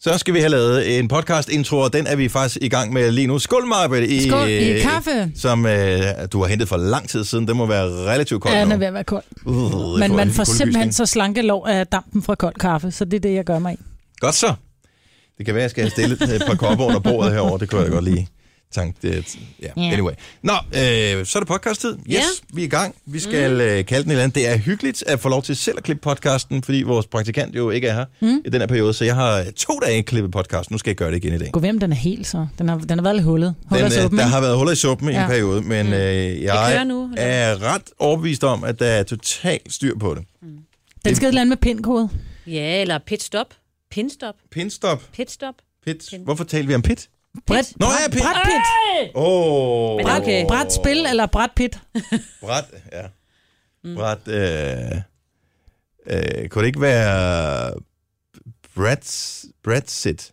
Så skal vi have lavet en podcast-intro, og den er vi faktisk i gang med lige nu. Skål, Marbet, i, Skål i kaffe. som øh, du har hentet for lang tid siden. Den må være relativt kold Ja, den er ved at være kold. Uh, Men man får simpelthen så slanke lov af dampen fra kold kaffe, så det er det, jeg gør mig i. Godt så. Det kan være, at jeg skal have stillet et par kopper under bordet herovre. Det kunne jeg da godt lige tænke. Det, ja, Ja. anyway. Nå, øh, så er det podcast-tid. Yes, Ja. vi er i gang. Vi skal mm. øh, kalde den et eller andet. Det er hyggeligt at få lov til selv at klippe podcasten, fordi vores praktikant jo ikke er her mm. i den her periode. Så jeg har øh, to dage klippet podcasten. Nu skal jeg gøre det igen i dag. Gå hvem den er helt så. Den har, den har været lidt hullet. Huller Den, øh, suppen, der har været huller i suppen i en Ja. periode, men øh, jeg nu, eller? er ret overbevist om, at der er totalt styr på det. Den skal et eller andet med pindkode. Ja, eller pitstop. Pinstop. Pinstop. Pitstop. Pit. Pin. Hvorfor taler vi om pit? Bræt, Nå, ja, pit. bræt pit. Åh. Men okay. bræt spil eller bræt pit. Bræt, ja. Bræt, øh, øh, kunne det ikke være Brats, Brexit?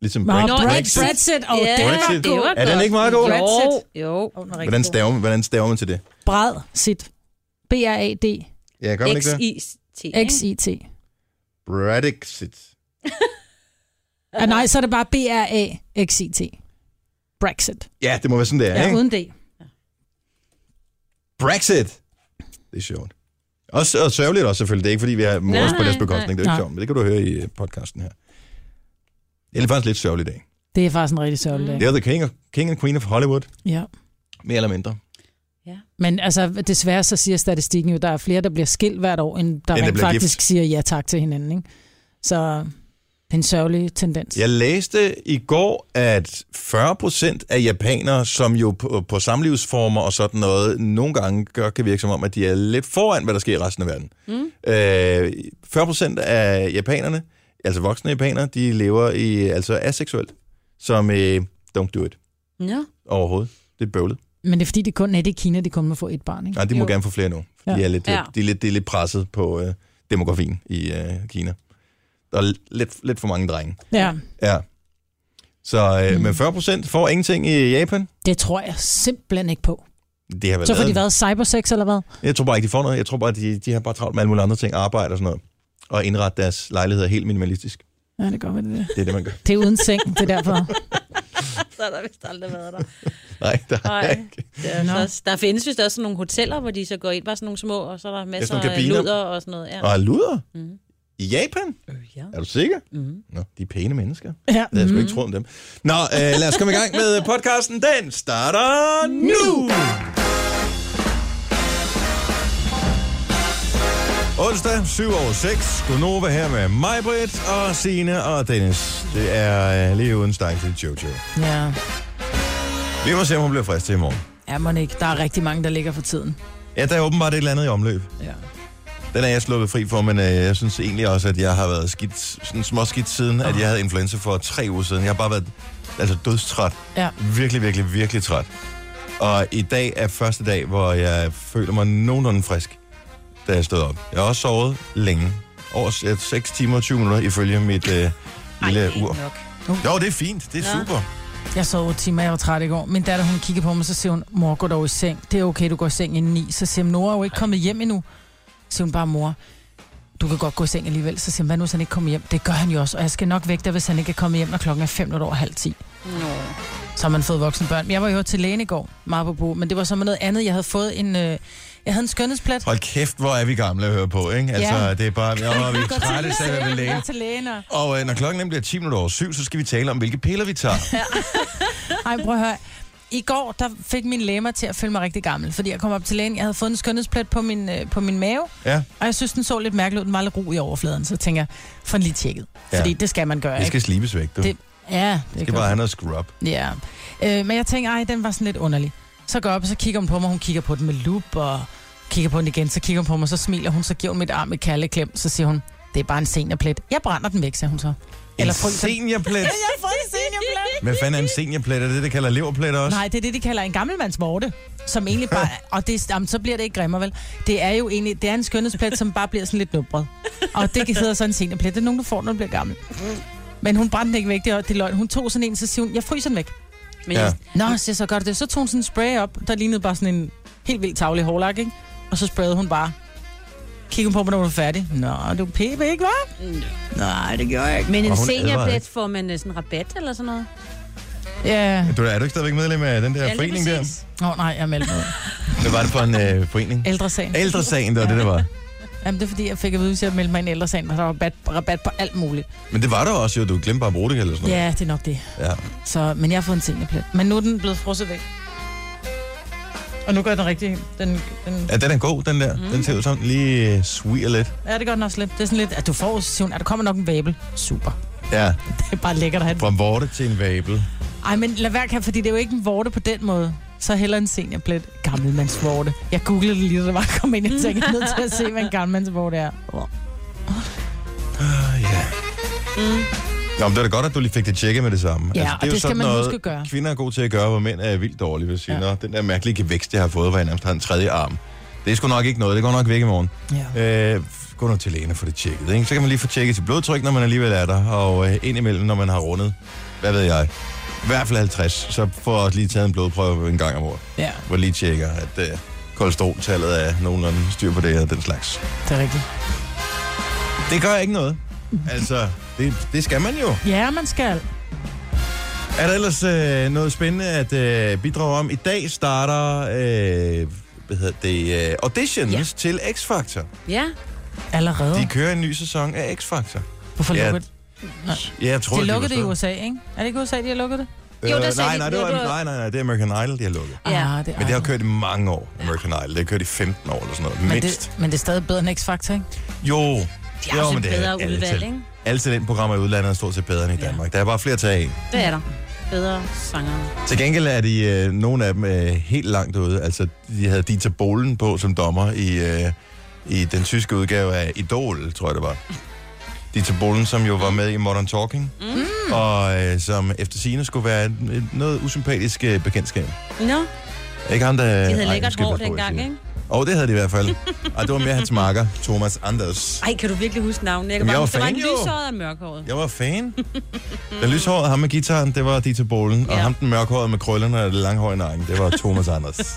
Ligesom Nå, Brexit. Brexit. Åh, Ja, den var Brexit. det var. Er den ikke meget god? Jo, Brexit. jo. Er rigtig Hvordan staver, man- hvordan staver man til det? Bræd sit. B-R-A-D. Ja, gør man ikke det? X-I-T. X-I-T. Brexit. Ah, nej, så er det bare B-R-A-X-I-T. Brexit. Ja, det må være sådan, det er, Ja, ikke? uden det. Brexit. Det er sjovt. Også, og sørgeligt også selvfølgelig. Det er ikke, fordi vi har mors Nej, på deres nej. bekostning. Det er jo ikke sjovt, men det kan du høre i øh, podcasten her. Det er faktisk lidt sørgeligt i dag. Det er faktisk en rigtig sørgelig dag. Det er The King, of, King and Queen of Hollywood. Ja. Mere eller mindre. Men altså, desværre så siger statistikken jo, at der er flere, der bliver skilt hvert år, end der der rent bliver faktisk gift. siger ja tak til hinanden. Ikke? Så det er en sørgelig tendens. Jeg læste i går, at 40% af japanere, som jo på, på samlivsformer og sådan noget, nogle gange gør, kan virke som om, at de er lidt foran, hvad der sker i resten af verden. Mm. Øh, 40% af japanerne, altså voksne japanere, de lever i altså aseksuelt, som øh, don't do it Ja. overhovedet. Det er bøvlet. Men det er fordi, det kun er det i Kina, de kun må få et barn. Ikke? Nej, de må Jo. gerne få flere nu. For ja. Ja. de, er lidt, Ja. de, er lidt, de er lidt presset på øh, demografien i øh, Kina. Der er lidt, lidt for mange drenge. Ja, Ja. Så øh, Mm. men 40 procent får ingenting i Japan. det tror jeg simpelthen ikke på. Det har vel Så får de været cybersex eller hvad? Jeg tror bare ikke, de får noget. Jeg tror bare, de, de har bare travlt med alle mulige andre ting, arbejde og sådan noget. Og indrette deres lejligheder helt minimalistisk. Ja, det går det. det. Det er det, man gør. Det er uden seng, det er derfor. Så har der vist aldrig været der. Nej, der er Nej. ikke. Det er Nå. så der findes vist også sådan nogle hoteller, hvor de så går ind, bare sådan nogle små, og så er der masser af luder og sådan noget. Ja. Og luder? Mhm. I Japan? Øh, ja. Er du sikker? Mm. Nå, de er pæne mennesker. Ja. Jeg sgu mm. ikke troet om dem. Nå, øh, lad os komme i gang med podcasten. Den starter nu! Onsdag, 7 over 6. Gunova her med mig, Britt, og Signe og Dennis. Det er øh, lige uden stang til Jojo. Ja. Vi må se, om hun bliver frisk til i morgen. ja, må ikke. Der er rigtig mange, der ligger for tiden. Ja, der er åbenbart et eller andet i omløb. Ja. Den er jeg sluppet fri for, men øh, jeg synes egentlig også, at jeg har været skidt, sådan småskidt siden, at jeg havde influenza for tre uger siden. Jeg har bare været altså, dødstræt. Ja. Virkelig, virkelig, virkelig træt. Og i dag er første dag, hvor jeg føler mig nogenlunde frisk, da jeg stod op. Jeg har også sovet længe. Over ja, 6 timer og 20 minutter ifølge mit øh, lille ur. nok. Jo, det er fint. Det er Ja. super. Jeg sov 8 timer, jeg var træt i går. Min datter, hun kigger på mig, så siger hun, mor, gå dog i seng. Det er okay, du går i seng inden ni. Så siger hun, Nora er jo ikke kommet hjem endnu. Så siger hun bare, mor, du kan godt gå i seng alligevel. Så siger hun, hvad nu, hvis han ikke kommer hjem? Det gør han jo også, og jeg skal nok væk dig, hvis han ikke er kommet hjem, når klokken er 5 over halv 10. Nå. Så har man fået voksne børn. Jeg var jo til lægen i går, meget på bo, men det var så med noget andet. Jeg havde fået en, øh, jeg havde en skønhedsplet. Hold kæft, hvor er vi gamle at høre på, ikke? Altså, Ja. det er bare, åh, vi er trætte, sagde jeg ved lægen. Til lægen og... Øh, når klokken nemlig er 10 minutter over syv, så skal vi tale om, hvilke piller vi tager. Ej, prøv at høre. I går, der fik min læge mig til at føle mig rigtig gammel, fordi jeg kom op til lægen. Jeg havde fået en skønhedsplet på min, øh, på min mave, Ja, og jeg synes, den så lidt mærkelig ud. Den var lidt ro i overfladen, så tænker jeg, få den lige tjekket. Ja. Fordi det skal man gøre, det skal ikke? slibes væk, du. Det- Ja, det skal gør bare have noget scrub. Ja. Øh, men jeg tænker, ej, den var sådan lidt underlig. Så går jeg op, og så kigger hun på mig. Hun kigger på den med lup, og kigger på den igen. Så kigger hun på mig, så smiler hun, så giver hun mit arm et kærleklem. Så siger hun, det er bare en seniorplet. Jeg brænder den væk, siger hun så. En Eller den. seniorplet? Jeg har fået en seniorplet. Hvad fanden er en seniorplet? Er det det, de kalder leverpletter også? Nej, det er det, de kalder en gammelmandsvorte. Som egentlig bare... Og det, jamen, så bliver det ikke grimmere, vel? Det er jo egentlig... Det er en skønhedsplet, som bare bliver sådan lidt nubret. Og det hedder så en seniorplet. Det er nogen, du får, når du bliver gammel. Men hun brændte den ikke væk, det er, det er løgn. Hun tog sådan en, så siger hun, jeg fryser den væk. Men Ja. ja. Nå, så så godt det. Så tog hun sådan en spray op, der lignede bare sådan en helt vild tavle hårlak, ikke? Og så sprayede hun bare Kigger på mig, når du er færdig. Nå, du er pæbe, ikke, hva'? Nej, det gjorde jeg ikke. Men en Og hun seniorblæt ikke. får man øh, sådan rabat eller sådan noget? Ja. Du, er du ikke stadigvæk medlem af den der Ja, lige forening der? præcis. Åh, oh, nej, jeg er meldt med. Hvad var det for en øh, forening? Ældresagen. Ældresagen, det var det, der var. Jamen, det er fordi, jeg fik at vide, hvis jeg meldte mig ind i ældresagen, og der var rabat, rabat på alt muligt. Men det var der også jo, du glemte bare at bruge det eller sådan noget. Ja, det er nok det. Ja. Så, men jeg har fået en seniorplet. Men nu er den blevet frosset væk. Og nu gør den rigtig... Den, den, ja, den er god, den der. Mm. Den ser ud som lige øh, sweer lidt. ja, det gør den også lidt. Det er sådan lidt, at du får Sion, at der kommer nok en vabel. Super. Ja, Det er bare lækkert at have fra vorte til en vabel. Ej, men lad være, fordi det er jo ikke en vorte på den måde. Så heller en seniorplet. Gammelmandsvorte. Jeg googlede det lige, da der var kommet ind. Jeg tænkte, jeg er nødt til at se, hvad en gammelmandsvorte er. Oh. Ah, ja. Mm. Nå, men det er da godt, at du lige fik det tjekket med det samme. Altså, Ja, og er jo det skal sådan man noget, huske gøre. Kvinder er gode til at gøre, hvor mænd er vildt dårlige, vil sige. Ja. Ja. Nå, den der mærkelige gevækst, jeg har fået, hvor jeg nærmest har en tredje arm. Det er sgu nok ikke noget. Det går nok væk i morgen. Ja. Øh, gå nu til lægen og få det tjekket. Ikke? Så kan man lige få tjekket sit blodtryk, når man alligevel er der. Og øh, indimellem, når man har rundet, hvad ved jeg, i hvert fald 50, så får også lige taget en blodprøve en gang om året. ja, Hvor lige tjekker, at øh, kolesteroltallet er nogenlunde styr på det og den slags. det er rigtigt. Det gør ikke noget. Altså, det, det skal man jo. Ja, man skal. Er der ellers øh, noget spændende at øh, bidrage om? I dag starter øh, hvad hedder det, øh, auditions Ja. ja. til X-Factor. Ja. Allerede. De kører en ny sæson af X-Factor. Hvorfor Ja, lukker det? Ja, jeg tror, De lukkede det i. USA, ikke? Er det ikke USA, de har lukket det? Jo, Øh, sagde nej, de- nej, det jo, var, det nej, nej, nej, det er American Idol, de har lukket. Ja. Ah, det er Men det har kørt i mange år, American Idol. Det har kørt i 15 år eller sådan noget, men mindst. det, men det er stadig bedre end X-Factor, ikke? Jo, De har jo, også men et det er bedre udvalg, ikke? Alle talentprogrammer i udlandet er stort set bedre end i Ja. Danmark. Der er bare flere at tage af. Det er der. Bedre sanger. Til gengæld er de, øh, nogle af dem øh, helt langt ude. Altså, de havde Dieter Bohlen på som dommer i, øh, i den tyske udgave af Idol, tror jeg det var. Dieter Bohlen, som jo var med i Modern Talking, mm. og øh, som efter sine skulle være et, et noget usympatisk øh, bekendtskab. Nå, Ikke ham, der... de havde lækkert hår dengang, ikke? Og det havde de i hvert fald. Og det var mere hans marker, Thomas Anders. Ej, kan du virkelig huske navnet? Jeg kan Jamen, jeg bare var huske, der var en fan, jo. lyshåret og en mørkhåret. Jeg var fan. Den lyshårede, ham med gitaren, det var Dieter Bohlen. Og Ja. ham den mørkhårede med krøllerne og det langhår i nakken, det var Thomas Anders.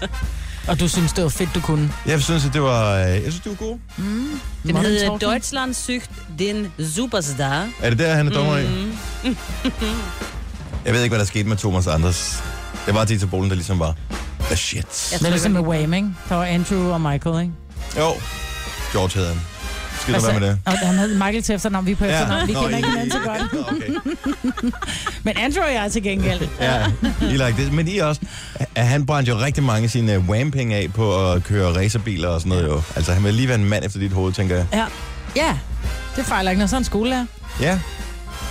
Og du synes, det var fedt, du kunne. Jeg synes, at det var, øh, jeg synes, det var god. Den Modern hed Talking. Deutschland sygt den Superstar. Er det der, han er dommer i? Mm. Jeg ved ikke, hvad der skete med Thomas Anders. Det var Dieter Bohlen, der ligesom var the shit. Jeg Det er ligesom med. Wham, ikke? Der var Andrew og Michael, ikke? Jo, George hed han. Skal altså, være med det? og han havde Michael til efternavn, vi er på efternavn. Vi Nå, kender I- ikke hinanden så godt. Okay. Men Andrew og jeg er til gengæld. Ja, I like det. Men I også. Han brændte jo rigtig mange af sine wham-penge af på at køre racerbiler og sådan noget jo. Altså, han vil lige være en mand efter dit hoved, tænker jeg. Ja. Ja, det fejler ikke noget. Sådan en skolelærer. Ja.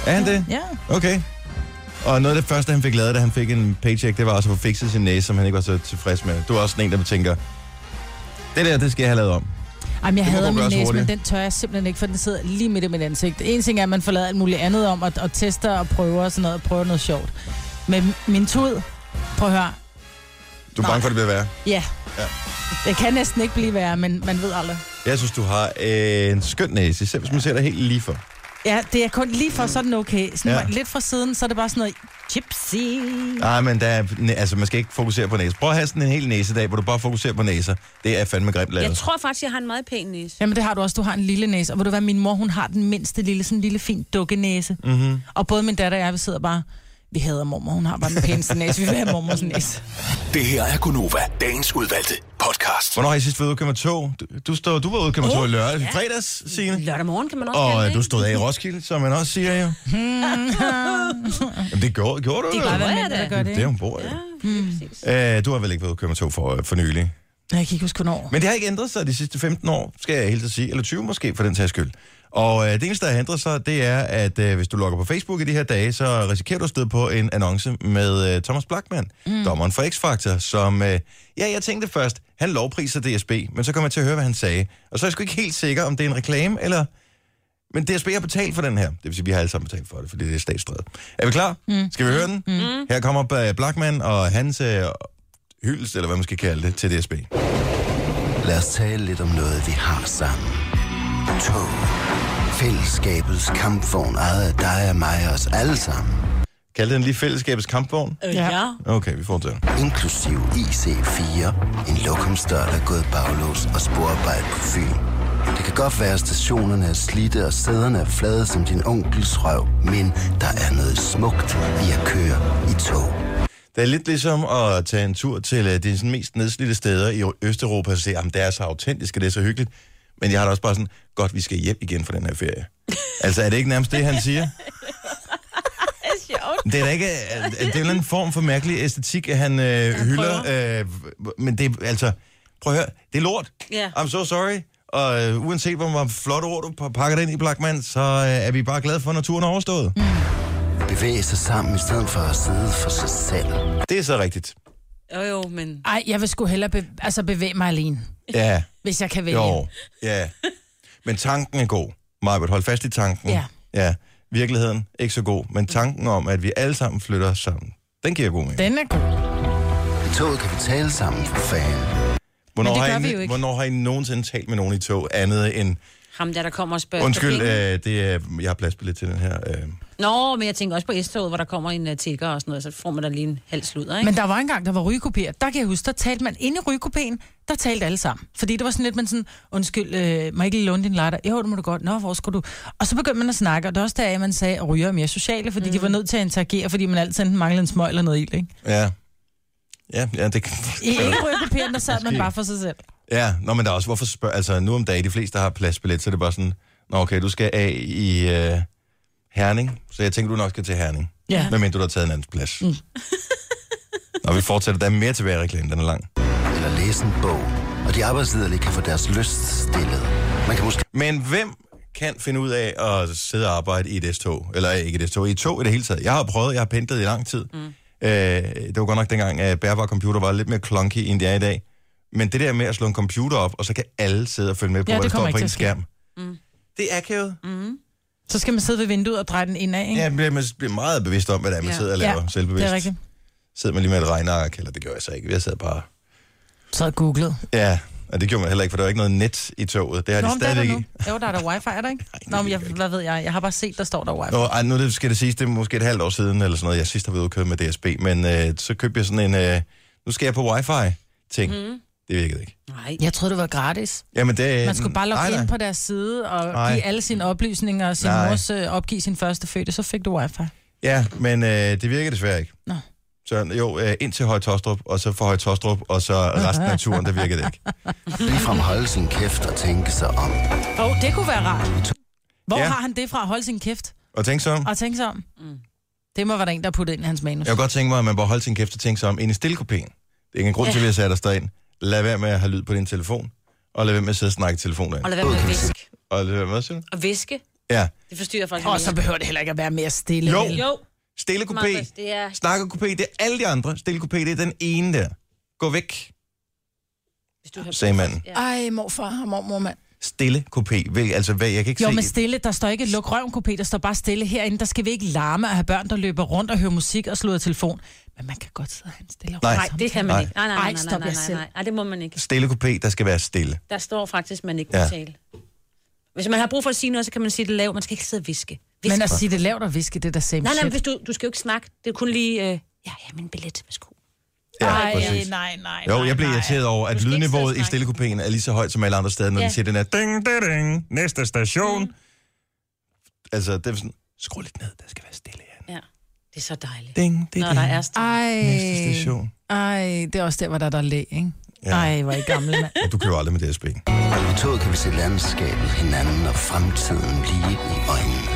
Er han det? Ja. Okay. Og noget af det første, han fik lavet, da han fik en paycheck, det var også at få fikset sin næse, som han ikke var så tilfreds med. Du er også sådan en, der tænker, det der, det skal jeg have lavet om. Ej, men jeg Det hader min næse, hurtigt. men den tør jeg simpelthen ikke, for den sidder lige midt i mit ansigt. En ting er, at man får lavet alt muligt andet om, og, og tester og prøver og sådan noget, og prøver noget sjovt. Men min tud, prøv at høre, Du er Nej. bange for, at det bliver værre. ja. Ja. Det kan næsten ikke blive værre, men man ved aldrig. Jeg synes, du har øh, en skøn næse, selv hvis man ser dig helt lige for. Ja, det er kun lige for, så er den okay. Sådan Ja. lidt fra siden, så er det bare sådan noget gypsy. Nej, men der er, altså, man skal ikke fokusere på næse. Prøv at have sådan en hel næsedag, hvor du bare fokuserer på næser. Det er fandme grimt lavet. Jeg tror faktisk, jeg har en meget pæn næse. Jamen det har du også, du har en lille næse. Og ved du hvad, min mor, hun har den mindste lille, sådan en lille fin dukkenæse. Mm-hmm. Og både min datter og jeg, vi sidder bare, vi hader mormor, hun har bare den pæneste næse, vi vil have mormors næse. Det her er Gunova, dagens udvalgte podcast. Hvornår har I sidst været ude at køre med tog? Du, du, stod, du var ude at køre med tog i lørdag. ja. Fredags, Signe. Lørdag morgen kan man også Og kalde øh, du stod af i Roskilde, som man også siger jo. Jamen, det gjorde, gjorde du Det er der det? gør det, Det er bor, ja. Ja, præcis. Øh, du har vel ikke været ude at køre med tog for, for nylig? Jeg kan ikke huske, hvornår. Men det har ikke ændret sig de sidste 15 år, skal jeg helt sige. Eller 20 måske, for den sags skyld. Og øh, det eneste, der har ændret sig, det er, at øh, hvis du logger på Facebook i de her dage, så risikerer du at støde på en annonce med øh, Thomas Blackman, mm. dommeren for X-Factor, som... Øh, ja, jeg tænkte først, han lovpriser DSB, men så kom jeg til at høre, hvad han sagde. Og så er jeg sgu ikke helt sikker, om det er en reklame, eller... Men DSB har betalt for den her. Det vil sige, vi har alle sammen betalt for det, fordi det er statsdrevet. Er vi klar? Mm. Skal vi høre den? Mm. Her kommer øh, Blackman og hans øh, hyldest, eller hvad man skal kalde det, til DSB. Lad os tale lidt om noget, vi har sammen. Tog. Fællesskabets kampvogn, ejet af dig og mig og os alle sammen. Kaldte den lige fællesskabets kampvogn? Øh, Ja. Okay, vi fortsætter. Inklusiv IC4. En lokumsdør, der er gået baglås og sporarbejde på Fyn. Det kan godt være, at stationerne er slidte og sæderne er flade som din onkels røv, men der er noget smukt i at køre i tog. Det er lidt ligesom at tage en tur til uh, de sådan mest nedslidte steder i Østeuropa og se, at det er så autentisk, og det er så hyggeligt. Men jeg har da også bare sådan, godt, vi skal hjem igen for den her ferie. altså, er det ikke nærmest det, han siger? Det er sjovt. Det er da ikke... øh, Det er en eller anden form for mærkelig æstetik, at han øh, hylder. Øh, men det er altså... Prøv at høre, det er lort. Ja. I'm so sorry. Og øh, uanset hvor meget flotte ord du pakker det ind i Blackman, så øh, er vi bare glade for, når turen er overstået. Mm. Bevæge sig sammen i stedet for at sidde for sig selv. Det er så rigtigt. Jo, jo, men... Ej, jeg vil sgu hellere be- altså bevæge mig alene, Ja, hvis jeg kan vælge. jo, ja. Men tanken er god. Majbert, hold fast i tanken. Ja. Ja. Virkeligheden, ikke så god. Men tanken om, at vi alle sammen flytter sammen, den giver god mening. Den er god. I toget kan vi tale sammen for fanden. Hvornår, Men det har gør I, vi jo ikke. hvornår har I nogensinde talt med nogen i tog andet end... Ham der, der kommer og spørger Undskyld, øh, det er, jeg har pladsbillet til den her. Øh. Nå, men jeg tænker også på S-toget, hvor der kommer en uh, tigger og sådan noget, så får man da lige en halv sludder, ikke? Men der var engang, der var rygekopier. Der kan jeg huske, der talte man inde i rygekopien, der talte alle sammen. Fordi det var sådan lidt, man sådan, undskyld, øh, må jeg ikke lige låne din lighter? Jo, det må du godt. Nå, hvor skal du? Og så begyndte man at snakke, og det er også der, at man sagde, at ryger er mere sociale, fordi mm. de var nødt til at interagere, fordi man altid enten manglede en smøg eller noget ild, ikke? Ja. Ja, ja, det kan... I ikke rygekopien, der sad man bare for sig selv. Ja, nå, men der er også, hvorfor spørger... Altså, nu om dagen, de fleste der har pladsbillet, så er det bare sådan, nå, okay, du skal af i øh, Herning, så jeg tænker, du nok skal til Herning. Ja. Medmindre du har taget en anden plads. Mm. Nå, vi fortsætter. Der er mere tilbage i reklamen, den er lang. Eller læse en bog. Og de arbejdsledige kan få deres lyst stillet. Man kan måske Men hvem kan finde ud af at sidde og arbejde i et S-tog? Eller ikke et S-tog, i et tog i det hele taget. Jeg har prøvet, jeg har pendlet i lang tid. Mm. Øh, det var godt nok dengang, at bærbar computer var lidt mere clunky, end det er i dag. Men det der med at slå en computer op, og så kan alle sidde og følge med på, Ja, hvad det der står på en skærm. Mm. Det er akavet. Mm. Så skal man sidde ved vinduet og dreje den indad, ikke? Ja, man bliver, man bliver meget bevidst om, hvad det er, man Ja. sidder og laver Ja, selvbevidst. det er rigtigt. Sidder man lige med et regneark, eller det gør jeg så ikke. Jeg sad bare... Så havde googlet. Ja, og det gjorde man heller ikke, for der var ikke noget net i toget. Det har Nå, de er nu. ikke. Jo, der er der wifi, er der ikke? Nå, men jeg, hvad ved jeg? Jeg har bare set, der står der wifi. Nå, ej, nu det skal det siges, det er måske et halvt år siden, eller sådan noget, jeg sidst har været ude at køre med DSB, men øh, så købte jeg sådan en, øh, nu skal jeg på wifi-ting. Mm. Det virkede ikke. Nej. Jeg troede, det var gratis. Jamen, det, Man skulle bare logge nej, nej. ind på deres side og Nej. give alle sine oplysninger, og sin Nej. mors øh, opgive sin første fødte, så fik du wifi. Ja, men øh, det virker desværre ikke. Nå. Så jo, øh, ind til Høje Tostrup, og så fra Høje Tostrup, og så resten af turen, der virkede det ikke. ligefrem holde sin kæft og tænke sig om. Åh, oh, det kunne være rart. Hvor Ja. har han det fra at holde sin kæft Og tænk så, og tænke sig om? Mm. Det må være der en, der har puttet ind i hans manus. jeg kunne godt tænke mig, at man bare holde sin kæft og tænke sig om ind i stillekopæen. Det er ingen grund til, at jeg sætter dig ind. Lad være med at have lyd på din telefon, og lad være med at sidde og snakke i telefonen. Og lad være med at viske. Og lad være med at sige Og viske, Ja, det forstyrrer faktisk Og så behøver det heller ikke at være mere stille. Jo. Jo, stille Marcus, det er... snakke kopæ, det er alle de andre. Stille kopæ, det er den ene der. Gå væk, Hvis du har sagde manden. Ja. Ej, morfar og mormor, mand. Stille kopæ. Vel, altså, hvad, jeg kan ikke Jo, se... men stille, der står ikke luk røven kopé, der står bare stille herinde. Der skal vi ikke larme og have børn, der løber rundt og hører musik og slår telefon. Men man kan godt sidde og have en stille og Nej. Nej, det kan man Nej. ikke. Nej, nej, nej, Ej, nej, stop nej, nej, selv. nej, nej, det må man ikke. Stille kopæ, der skal være stille. Der står faktisk, man ikke må Ja. tale. Hvis man har brug for at sige noget, så kan man sige det lavt. Man skal ikke sidde og viske. viske. Men at sige det lavt og viske, det er da same Nej, nej, shit. hvis du, du skal jo ikke snakke. Det er kun lige... Øh, ja, ja, min billet. Værsgo. Ja, Ej, præcis. nej, nej, Jo, nej, jeg blev nej. irriteret over, at Du skal ikke lydniveauet sidde i og stille er lige så højt som alle andre steder, når Ja. de siger den her ding, ding, ding, næste station. Mm. Altså, det er sådan, skru lidt ned, der skal være stille her. Ja, det er så dejligt. Ding, ding, Når der er stille. Ej, Næste station. ej, det er også der, hvor der er der er læ, ikke? Ja. Ej, hvor er I gamle, mand. Og du kører aldrig med DSB. Og i toget kan vi se landskabet, hinanden og fremtiden lige i øjnene.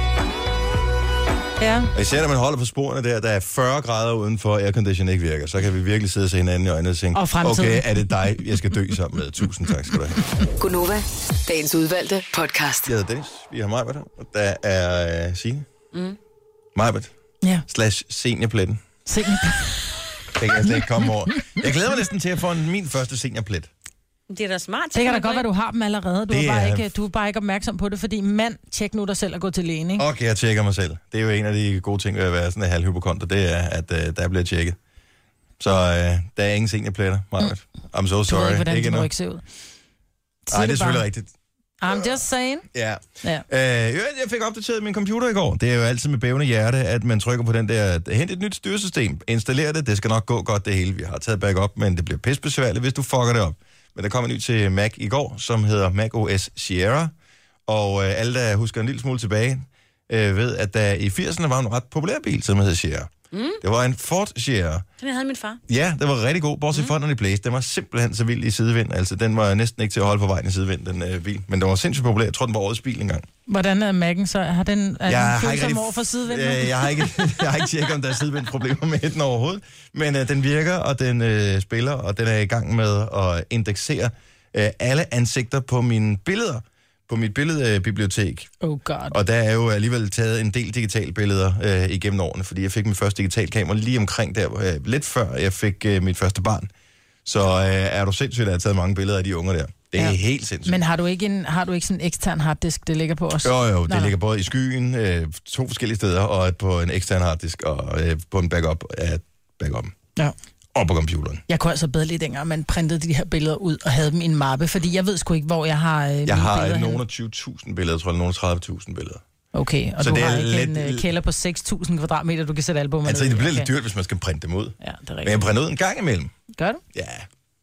Ja. Og især når man holder på sporene der, der er 40 grader udenfor, aircondition ikke virker, så kan vi virkelig sidde og se hinanden i øjnene og tænke, Og fremtiden. okay, er det dig, jeg skal dø sammen med? Tusind tak skal du have. Gunova, dagens udvalgte podcast. Jeg hedder Dennis, vi har Majbert og der er uh, Signe. Mm. Majbert, Ja. slash seniorpletten. Se, Det kan jeg slet ikke komme over. Jeg glæder mig næsten til at få en, min første seniorplet. Det er da smart. det kan da godt være, du har dem allerede. Du, Det er bare er- ikke, du er bare ikke opmærksom på det, fordi mand, tjek nu dig selv og gå til lægen, ikke? Okay, jeg tjekker mig selv. Det er jo en af de gode ting ved at være sådan en halvhypokonter, det er, at uh, der bliver tjekket. Så uh, der er ingen seniorpletter, Majbert. I'm so Du ved sorry. ikke, hvordan ikke endnu. ryg ser ud. Nej, det er selvfølgelig rigtigt. I'm just saying. Ja. Ja. Øh, jeg fik opdateret min computer i går. Det er jo altid med bævende hjerte, at man trykker på den der, hent et nyt styresystem, installer det, det skal nok gå godt det hele. Vi har taget backup, men det bliver pissebesværligt, hvis du fucker det op. Men der kom en ny til Mac i går, som hedder Mac OS Sierra. Og øh, alle, der husker en lille smule tilbage, øh, ved, at der i 80'erne var en ret populær bil, som hed Sierra. Mm. Det var en Ford Sierra. Den havde min far. Ja, det var rigtig god, bortset fra, når det blæste. Den var simpelthen så vild i sidevind. Altså, den var næsten ikke til at holde på vejen i sidevind, den øh, bil. Men den var sindssygt populær. Jeg tror, den var årets bil engang. Hvordan er Mac'en så? Har den, er Jeg den har ikke rigtig- over for sidevind? Øh, jeg, har ikke, jeg har ikke tjekket, om der er sidevindproblemer med den overhovedet. Men øh, den virker, og den øh, spiller, og den er i gang med at indeksere øh, alle ansigter på mine billeder på mit billedbibliotek. Oh god. Og der er jo alligevel taget en del digitale billeder øh, igennem årene, fordi jeg fik mit første digital kamera lige omkring der, øh, lidt før jeg fik øh, mit første barn. Så øh, er du sindssygt, at jeg har taget mange billeder af de unger der. Det er Ja. helt sindssygt. Men har du ikke en, har du ikke sådan en ekstern harddisk, det ligger på os? Jo, jo, det Nå, ligger både i skyen, øh, to forskellige steder, og på en ekstern harddisk, og øh, på en backup af backup. Ja. Og på computeren. Jeg kunne altså bedre lige dengang, man printede de her billeder ud og havde dem i en mappe, fordi jeg ved sgu ikke, hvor jeg har øh, Jeg har af 20.000 billeder, jeg tror, nogle af 30.000 billeder. Okay, og Så du det har er ikke en lidt- øh, kælder på 6.000 kvadratmeter, du kan sætte albumet Altså, i. det bliver okay. lidt dyrt, hvis man skal printe dem ud. Ja, det er Men jeg rigtigt. printer ud en gang imellem. Gør du? Ja,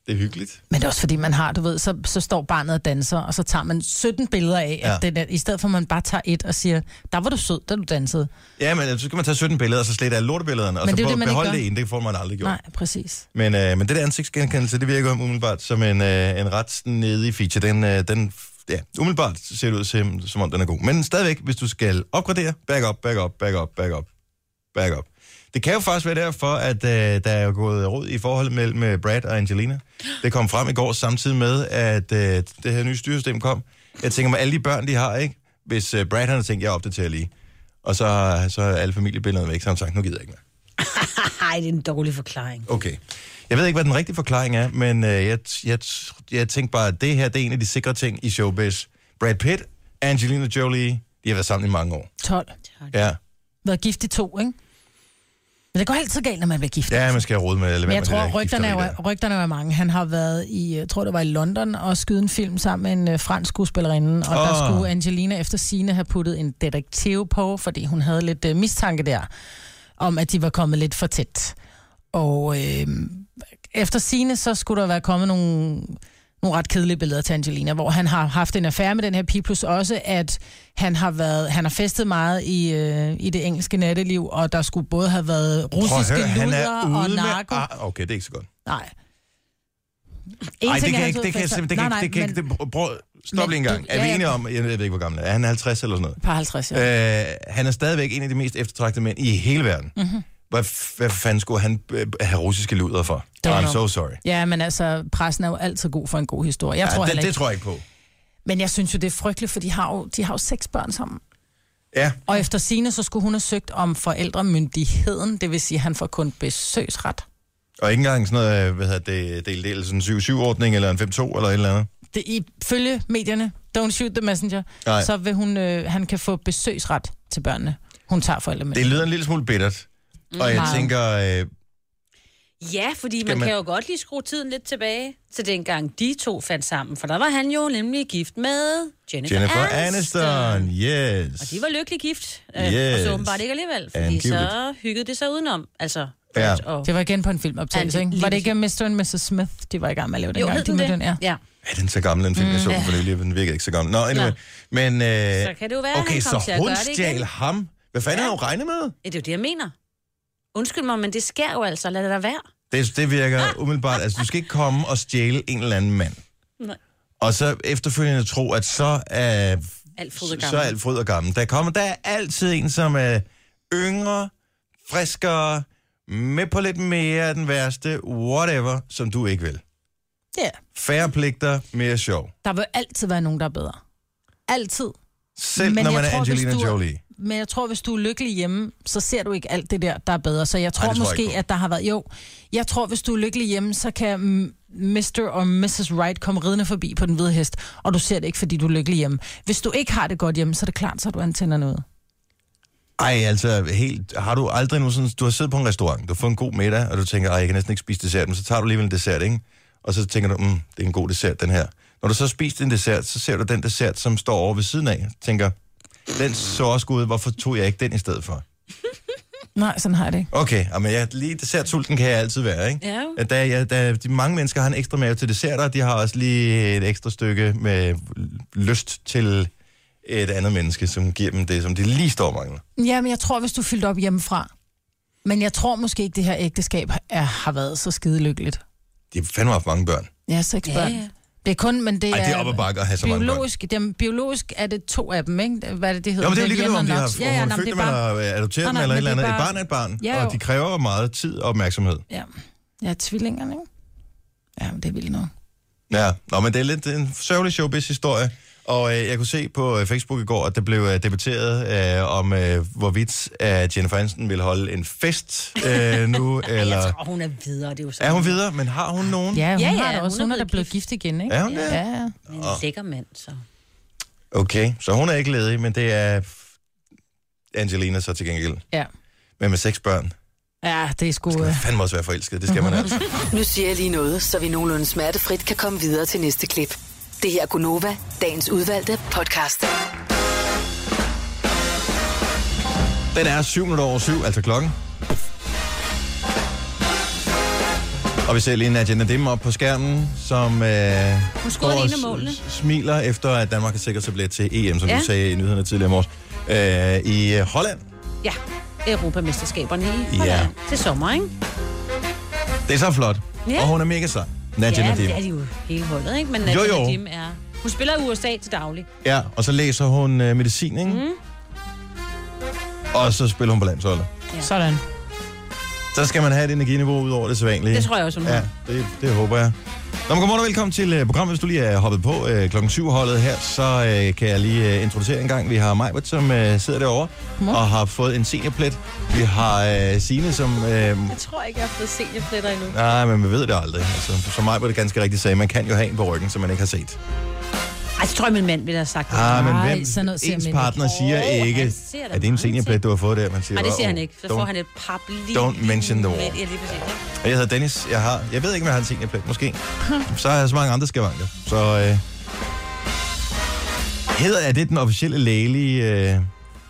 det er hyggeligt. Men det er også fordi, man har, du ved, så, så står barnet og danser, og så tager man 17 billeder af, ja. At den er, i stedet for at man bare tager et og siger, der var du sød, da du dansede. Ja, men så skal man tage 17 billeder, og så slette alle lortebillederne, og Men så det prøve det, at beholde det ene. Det får man aldrig gjort. Nej, præcis. Men, øh, men det der ansigtsgenkendelse, det virker umiddelbart som en, øh, en ret snedig feature. Den, øh, den, ja, umiddelbart ser det ud som, som om den er god. Men stadigvæk, hvis du skal opgradere, back up, back up, back up, back up, back up. Det kan jo faktisk være derfor, at øh, der er gået råd i forholdet mellem øh, Brad og Angelina. Det kom frem i går samtidig med, at øh, det her nye styresystem kom. Jeg tænker med alle de børn, de har, ikke? Hvis øh, Brad har tænkt, jeg opdaterer lige. Og så, så er alle familiebillederne væk, så har han sagt, nu gider jeg ikke mere. Nej, det er en dårlig forklaring. Okay. Jeg ved ikke, hvad den rigtige forklaring er, men øh, jeg, jeg, jeg tænkte bare, at det her det er en af de sikre ting i showbiz. Brad Pitt, Angelina Jolie, de har været sammen i mange år. 12. Ja, Været gift i to, ikke? Men det går altid galt, når man bliver gift. ja man skal rode med, Men jeg tror, rygterne er, jo, rygterne er jo mange. Han har været i, jeg tror det var i London, og skyde en film sammen med en øh, fransk skuespillerinde, og oh. der Åh. skulle Angelina efter sine have puttet en detektiv på, fordi hun havde lidt uh, mistanke der, om at de var kommet lidt for tæt. Og øh, efter sine så skulle der være kommet nogle, nogle ret kedelige billeder til Angelina, hvor han har haft en affære med den her pige, plus også, at han har, været, han har festet meget i, øh, i det engelske natteliv, og der skulle både have været russiske luder og narko. Ah, okay, det er ikke så godt. Nej. En Nej, det kan hans ikke, det kan, udfester. simpelthen- det kan, det ikke- det, prøv, stop lige en gang. Er vi enige om, jeg ved ikke, hvor gammel er, er han 50 eller sådan noget? Par 50, ja. Øh, han er stadigvæk en af de mest eftertragtede mænd i hele verden. Mhm. Mm-hmm. Hvad, hvad fanden skulle han øh, have russiske luder for? Don't I'm know. so sorry. Ja, men altså, pressen er jo altid god for en god historie. Jeg tror Ja, heller det, ikke. det tror jeg ikke på. Men jeg synes jo, det er frygteligt, for de har jo, de har jo seks børn sammen. Ja, Og efter sine så skulle hun have søgt om forældremyndigheden, det vil sige, at han får kun besøgsret. og ikke engang sådan noget, øh, hvad hedder det, del, del, sådan en 7-7-ordning, eller en 5-2, eller et eller andet. Det, ifølge medierne, don't shoot the messenger, Nej. så vil hun, øh, han kan få besøgsret til børnene. Hun tager Det forældremyndigheden. lyder en lille smule bittert. Og jeg Meget. tænker, øh, Ja, fordi man, man- kan jo godt lige skrue tiden lidt tilbage til dengang de to fandt sammen. For der var han jo nemlig gift med Jennifer, Jennifer Aniston. Aniston, yes. Og de var lykkelig gift. Øh, Yes. Og så åbenbart ikke alligevel, fordi And så hyggede det sig udenom. Altså, Ja. og, Det var igen på en filmoptagelse, ikke? Var det ikke Mr. and Mrs. Smith, de var i gang med at lave jo, dengang? hed de den det? den, ja. ja. Er den så gammel, den film, jeg så Ja. for nylig? Den virker ikke så gammel. Nå, anyway. Nå. Men, øh, Så kan det jo være, okay, han kom så til at hun gøre det igen. stjal ham. Hvad fanden Ja. har hun regnet med? Ja, det er jo det, jeg mener. Undskyld mig, men det sker jo altså. Lad det da være. Det, det virker umiddelbart. Altså, du skal ikke komme og stjæle en eller anden mand. Nej. Og så efterfølgende tro, at så er, Alt fryd og så er gammel. alt fryd og gammel. Der, kommer, der er altid en, som er yngre, friskere, med på lidt mere af den værste, whatever, som du ikke vil. Ja. Færre pligter, mere sjov. Der vil altid være nogen, der er bedre. Altid. Selv Men når jeg man er tror, Angelina du er- Jolie. Men jeg tror, hvis du er lykkelig hjemme, så ser du ikke alt det der, der er bedre. Så jeg tror, det tror jeg måske, på. at der har været... Jo, jeg tror, hvis du er lykkelig hjemme, så kan Mr. og Mrs. Wright komme ridende forbi på den hvide hest, og du ser det ikke, fordi du er lykkelig hjemme. Hvis du ikke har det godt hjemme, så er det klart, så du antænder noget. Ej, altså helt, har du aldrig nu sådan, du har siddet på en restaurant, du får en god middag, og du tænker, ej, jeg kan næsten ikke spise dessert, men så tager du alligevel en dessert, ikke? Og så tænker du, mm, det er en god dessert, den her. Når du så har spist en dessert, så ser du den dessert, som står over ved siden af, tænker, den så også god ud, hvorfor tog jeg ikke den i stedet for? Nej, sådan har jeg det ikke. Okay, men jeg, lige dessertsulten kan jeg altid være, ikke? Ja. At Der, ja, der, de mange mennesker har en ekstra mave til desserter, de har også lige et ekstra stykke med lyst til et andet menneske, som giver dem det, som de lige står og mangler. Ja, men jeg tror, hvis du fyldte op hjemmefra. Men jeg tror måske ikke, det her ægteskab er, har været så skide lykkeligt. De har fandme haft mange børn. Ja, seks Ja, børn. ja. Det er kun, men det Ej, er... det er op ad bakke at have så mange børn. biologisk, biologisk er det to af dem, ikke? Hvad er det, det hedder? Jo, men det er jo ligegyldigt, om de har Ja, ja, nej, født dem er bare... eller adopteret dem eller et eller andet. det er Et bare- barn er et barn, Ja, og de kræver meget tid og opmærksomhed. Ja, ja tvillingerne, ikke? Ja, men det er vildt nok. Ja, Nå, men det er lidt en sørgelig showbiz-historie. Og øh, jeg kunne se på øh, Facebook i går, at der blev øh, debatteret øh, om, øh, hvorvidt øh, Jennifer Aniston vil holde en fest øh, nu, Jeg eller... tror, hun er videre. Det er jo sådan. Er hun videre, men har hun nogen? Ja, hun Ja, ja, ja, har da også. hun er Hun er da blevet gift. gift igen, ikke? Er hun det? Ja, ja. En lækker mand, så. Okay, så hun er ikke ledig, men det er Angelina så til gengæld. Ja. Men med seks børn. Ja, det er sgu... Skal man øh, fandme også være forelsket, det skal man altså. Nu siger jeg lige noget, så vi nogenlunde smertefrit kan komme videre til næste klip. Det her er Gunova, dagens udvalgte podcast. Den er 7 minutter over 7, altså klokken. Og vi ser lige Nadia Nadim op på skærmen, som øh, Hun scorede og en af målene. smiler efter, at Danmark har sikret sig billet til EM, som Ja. du sagde i nyhederne tidligere i morges, øh, i øh, Holland. Ja, Europamesterskaberne i Ja. Holland. Til sommer, ikke? Det er så flot. Ja. Og hun er mega sej. Nadia ja, Nadim. det er de jo hele holdet, ikke? Men Jo, Nadia jo. Nadim er... Hun spiller i USA til daglig. Ja, og så læser hun øh, medicin, ikke? Mm. Og så spiller hun på landsholdet. Sådan. Så skal man have et energiniveau ud over det sædvanlige. Det tror jeg også, hun Ja, det, det håber jeg. Nå, men godmorgen og velkommen til uh, programmet. Hvis du lige er hoppet på uh, klokken 7 holdet her, så uh, kan jeg lige uh, introducere en gang. Vi har Majbert, som uh, sidder derovre og har fået en seniorplet. Vi har uh, Signe, som... Uh, Jeg tror ikke, jeg har fået seniorpletter endnu. nej, men vi ved det aldrig. Altså, som Majbert ganske rigtigt sagde, man kan jo have en på ryggen, som man ikke har set. Ej, så tror jeg, ville have sagt det. Ah, men hvem, sådan noget siger ens man partner ikke. siger Åh, ikke, at det er en seniorplet, du har fået der. Man siger, Nej, det siger "Åh, han ikke. Så får don't." han et pap lige... don't mention the wall. Ja, lige præcis. Og jeg hedder Dennis. Jeg, har, jeg ved ikke, om jeg har en seniorplet. Måske. Så har jeg så mange andre skavanker. Så øh, hedder, er det den officielle lægelige øh,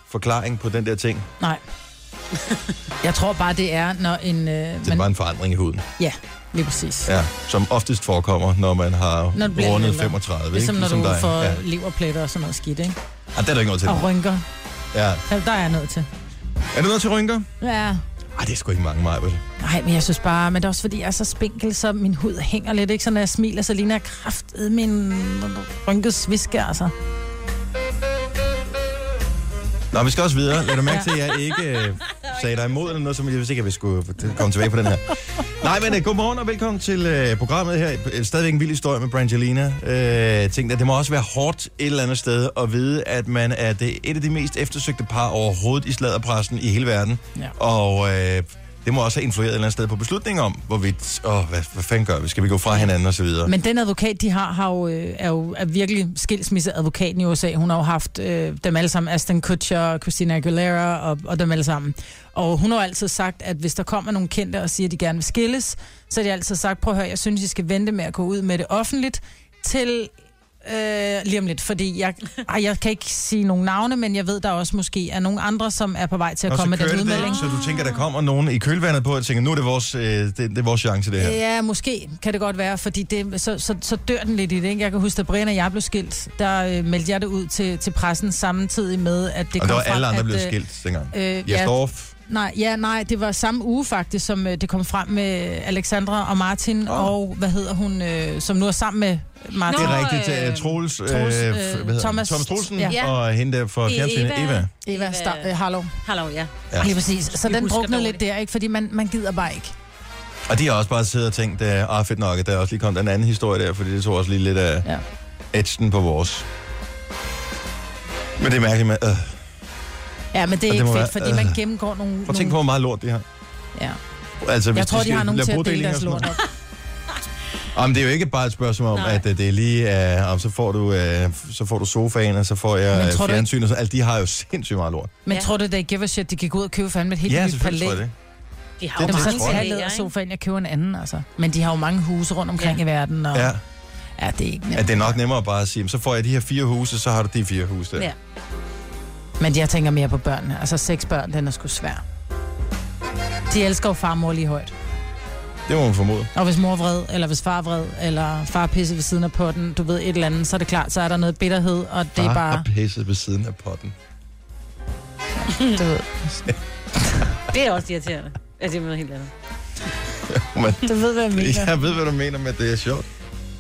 forklaring på den der ting? Nej. Jeg tror bare, det er, når en... Øh, Det er bare en forandring i huden. Ja, lige præcis. Ja, som oftest forekommer, når man har Når rundet ældre. 35. Ligesom ikke? når du dig. får Ja. leverpletter og sådan noget skidt, ikke? Ah, det er der ikke noget til. Og rynker. Ja. Ja, der er jeg nødt til. Er du noget til rynker? Ja. Ej, det er sgu ikke mange, mig. Nej, men jeg synes bare, men det er også fordi, jeg er så spinkel, så min hud hænger lidt, ikke? Så når jeg smiler, så ligner jeg kraftet min rynket sviske, altså. Nå, vi skal også videre. Lad du mærke til, at jeg ikke øh, sagde dig imod eller noget, som jeg vidste ikke, at vi skulle komme tilbage på den her. Nej, men uh, godmorgen og velkommen til uh, programmet her. Uh, Stadigvæk en vild historie med Brangelina. Uh, tænkte, at det må også være hårdt et eller andet sted at vide, at man er det, et af de mest eftersøgte par overhovedet i sladderpressen i hele verden. Ja. Og uh, det må også have influeret et eller andet sted på beslutningen om, hvorvidt, åh, hvad, hvad fanden gør vi? Skal vi gå fra hinanden og så videre? Men den advokat, de har, har jo, øh, er jo er virkelig skilsmisseadvokaten i USA. Hun har jo haft øh, dem alle sammen, Aston Kutcher, Christina Aguilera og, og dem alle sammen. Og hun har altid sagt, at hvis der kommer nogle kendte og siger, at de gerne vil skilles, så har de altid sagt, prøv at høre, jeg synes, I skal vente med at gå ud med det offentligt til øh, lige om lidt. Fordi jeg, ej, jeg kan ikke sige nogle navne, men jeg ved, der også måske er nogle andre, som er på vej til at så komme med den det, udmelding. så du tænker, der kommer nogen i kølvandet på, og tænker, nu er det vores, øh, det, det er vores chance, det her. Ja, måske kan det godt være, fordi det, så, så, så dør den lidt i det. Ikke? Jeg kan huske, da Brian og jeg blev skilt, der øh, meldte jeg det ud til, til pressen samtidig med, at det og kom der var frem, alle andre at, blevet øh, skilt dengang. Øh, står nej, ja, nej, det var samme uge faktisk, som øh, det kom frem med Alexandra og Martin, oh. og hvad hedder hun, øh, som nu er sammen med Martin. Det Nå, er rigtigt. øh, Øh, Troels, øh, Troels, øh, f- hvad hedder Thomas-? Thomas Troelsen ja. og hende der for Det er fjernsynet, Eva. Eva. Eva, Star, øh, Harlow. Hallo, ja. Ja. Lige præcis. Så Vi den druknede lidt der, ikke? Fordi man, man gider bare ikke. Og de har også bare siddet og tænkt, øh, ah fedt nok, at der også lige kom den anden historie der, fordi det tog også lige lidt af Ja. edgen på vores. Men det er mærkeligt med, øh, Ja, men det er Og det ikke fedt, være- fordi øh. man gennemgår nogle... prøv at tænke nogle på, hvor meget lort de har. ja. Altså, Jeg tror, de skal har nogen lave til at dele deres lort op. Jamen, det er jo ikke bare et spørgsmål om, Nej. at øh, det er lige, øh, om så får du, øh, så får du sofaen, og så får jeg øh, du fjernsyn, og så, altså, de har jo sindssygt meget lort. Men Ja. tror du, they give a shit, de kan gå ud og købe fandme et helt Ja, nyt tror jeg det. De har Det- jo det mange jeg. sofaen, jeg køber en anden, altså. Men de har jo mange huse rundt omkring Ja. i verden, og Ja, ja, det er ikke nemt. at det er nok nemmere bare at sige, så får jeg de her fire huse, så har du de fire huse der. Ja. Men jeg tænker mere på børnene. Altså seks børn, den er sgu svær. De elsker jo far og mor lige højt. Det må man formode. Og hvis mor er vred, eller hvis far er vred, eller far er pisset ved siden af potten, du ved et eller andet, så er det klart, så er der noget bitterhed, og det er Far bare, har pisset ved siden af potten. du ved, Det er også irriterende. Altså, det er noget helt andet. Men, du ved, hvad jeg mener. jeg ved, hvad du mener med, det er sjovt.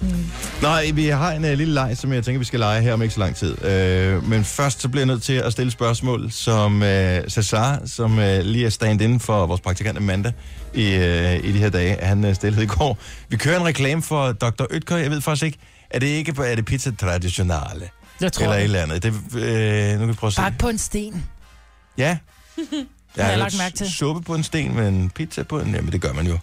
Mm. Nej, vi har en uh, lille leg, som jeg tænker, vi skal lege her om ikke så lang tid. Uh, men først så bliver jeg nødt til at stille spørgsmål, som uh, Cesar, som uh, lige er stand in for vores praktikant Amanda i, uh, i de her dage, han uh, stillede i går. Vi kører en reklame for Dr. Oetker. Jeg ved faktisk ikke, er det ikke er det pizza traditionale? Jeg tror, Eller et det. eller andet. Det, øh, nu kan vi prøve at se. Bak på en sten. Ja. jeg har lagt mærke til. Suppe på en sten, men pizza på en... Jamen, det gør man jo.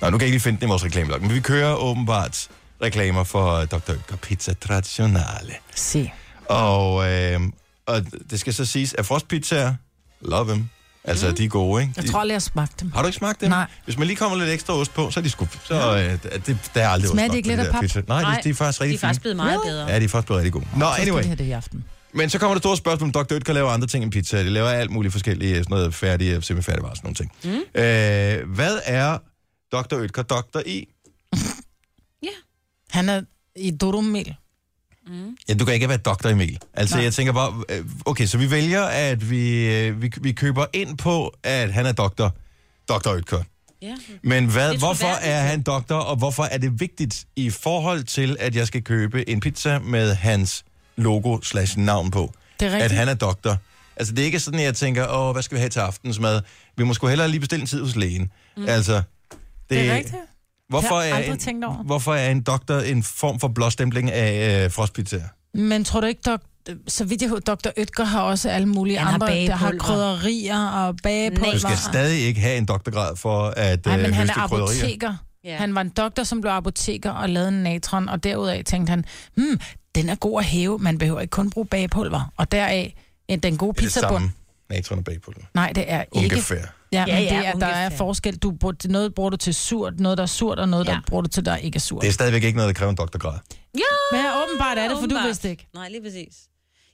Nå, nu kan jeg ikke lige finde den i vores reklamelog, men vi kører åbenbart reklamer for Dr. Oetker Pizza Traditionale. Se. Og, øh, og det skal så siges, at frostpizzaer, love them. Altså, mm. de er gode, ikke? Jeg De- tror aldrig, jeg har smagt dem. Har du ikke smagt dem? Nej. Hvis man lige kommer lidt ekstra ost på, så er de sgu... Så, øh, det, der er aldrig Smager ost de ikke lidt de af pap? pizza. Nej, Nej, de, de er faktisk De rigtig er faktisk blevet meget bedre. Ja, de er faktisk blevet rigtig gode. Nå, Så skal anyway. de have det i aften. Men så kommer det store spørgsmål, om Dr. Oetker laver andre ting end pizza. De laver alt muligt forskellige, sådan noget færdige semifærdige varer, sådan nogle ting. Mm. Øh, hvad er Dr. Oetker doktor i? Han er i Dorumel. Ja, du kan ikke være doktor Emil. Altså, Nej. jeg tænker bare, øh, okay, så vi vælger, at vi, øh, vi, vi køber ind på, at han er doktor, Dr. Oetker. Ja. Men hvad, Det hvorfor er han doktor, og hvorfor er det vigtigt i forhold til, at jeg skal købe en pizza med hans logo slash navn på? Det er at han er doktor. Altså, det er ikke sådan, at jeg tænker, åh, hvad skal vi have til aftensmad? Vi må sgu hellere lige bestille en tid hos lægen. Mm. Altså, det, Det er rigtigt. Hvorfor Det har jeg er, tænkt over. hvorfor er en doktor en form for blåstempling af øh, frostpizzaer? Men tror du ikke, dok så vidt jeg husker, Dr. Oetker har også alle mulige Han har andre, der har bagepulver. krydderier og bagepulver. Du skal stadig ikke have en doktorgrad for at Nej, øh, men han høste er krydderier. apoteker. Ja. Han var en doktor, som blev apoteker og lavede en natron, og derudaf tænkte han, hmm, den er god at hæve, man behøver ikke kun bruge bagepulver. Og deraf en- den gode Det er det pizzabund. samme. Natron og bagpulver. Nej, det er ikke. Ungefær. Ja, men Ja, ja, ja, det er, der er forskel. Du bruger, til noget bruger du til surt, noget der er surt, og noget Ja. der bruger du til, der ikke er surt. Det er stadigvæk ikke noget, der kræver en doktorgrad. Ja, Men åbenbart er det, for du åbenbart. vidste ikke. Nej, lige præcis.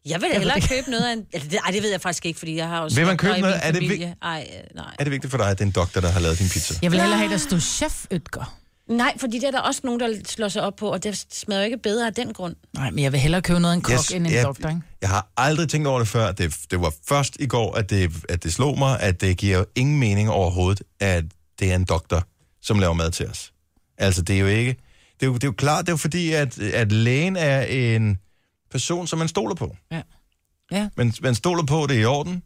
Jeg vil hellere købe noget af en... Altså, det, ej, det ved jeg faktisk ikke, fordi jeg har også... Vil man købe noget? Er det familie. Ej, øh, nej. Er det vigtigt for dig, at det er en doktor, der har lavet din pizza? Jeg vil hellere have, der stod chef Øtger. Nej, fordi det er der også nogen, der slår sig op på, og det smager jo ikke bedre af den grund. Nej, men jeg vil hellere købe noget af en kok yes, end en jeg- doktor, ikke? Jeg har aldrig tænkt over det før. Det, det var først i går, at det, at det slog mig, at det giver ingen mening overhovedet, at det er en doktor, som laver mad til os. Altså, det er jo ikke... Det er jo, det er jo klart, det er jo fordi, at, at lægen er en person, som man stoler på. Ja. Ja. Men man stoler på, at det er i orden.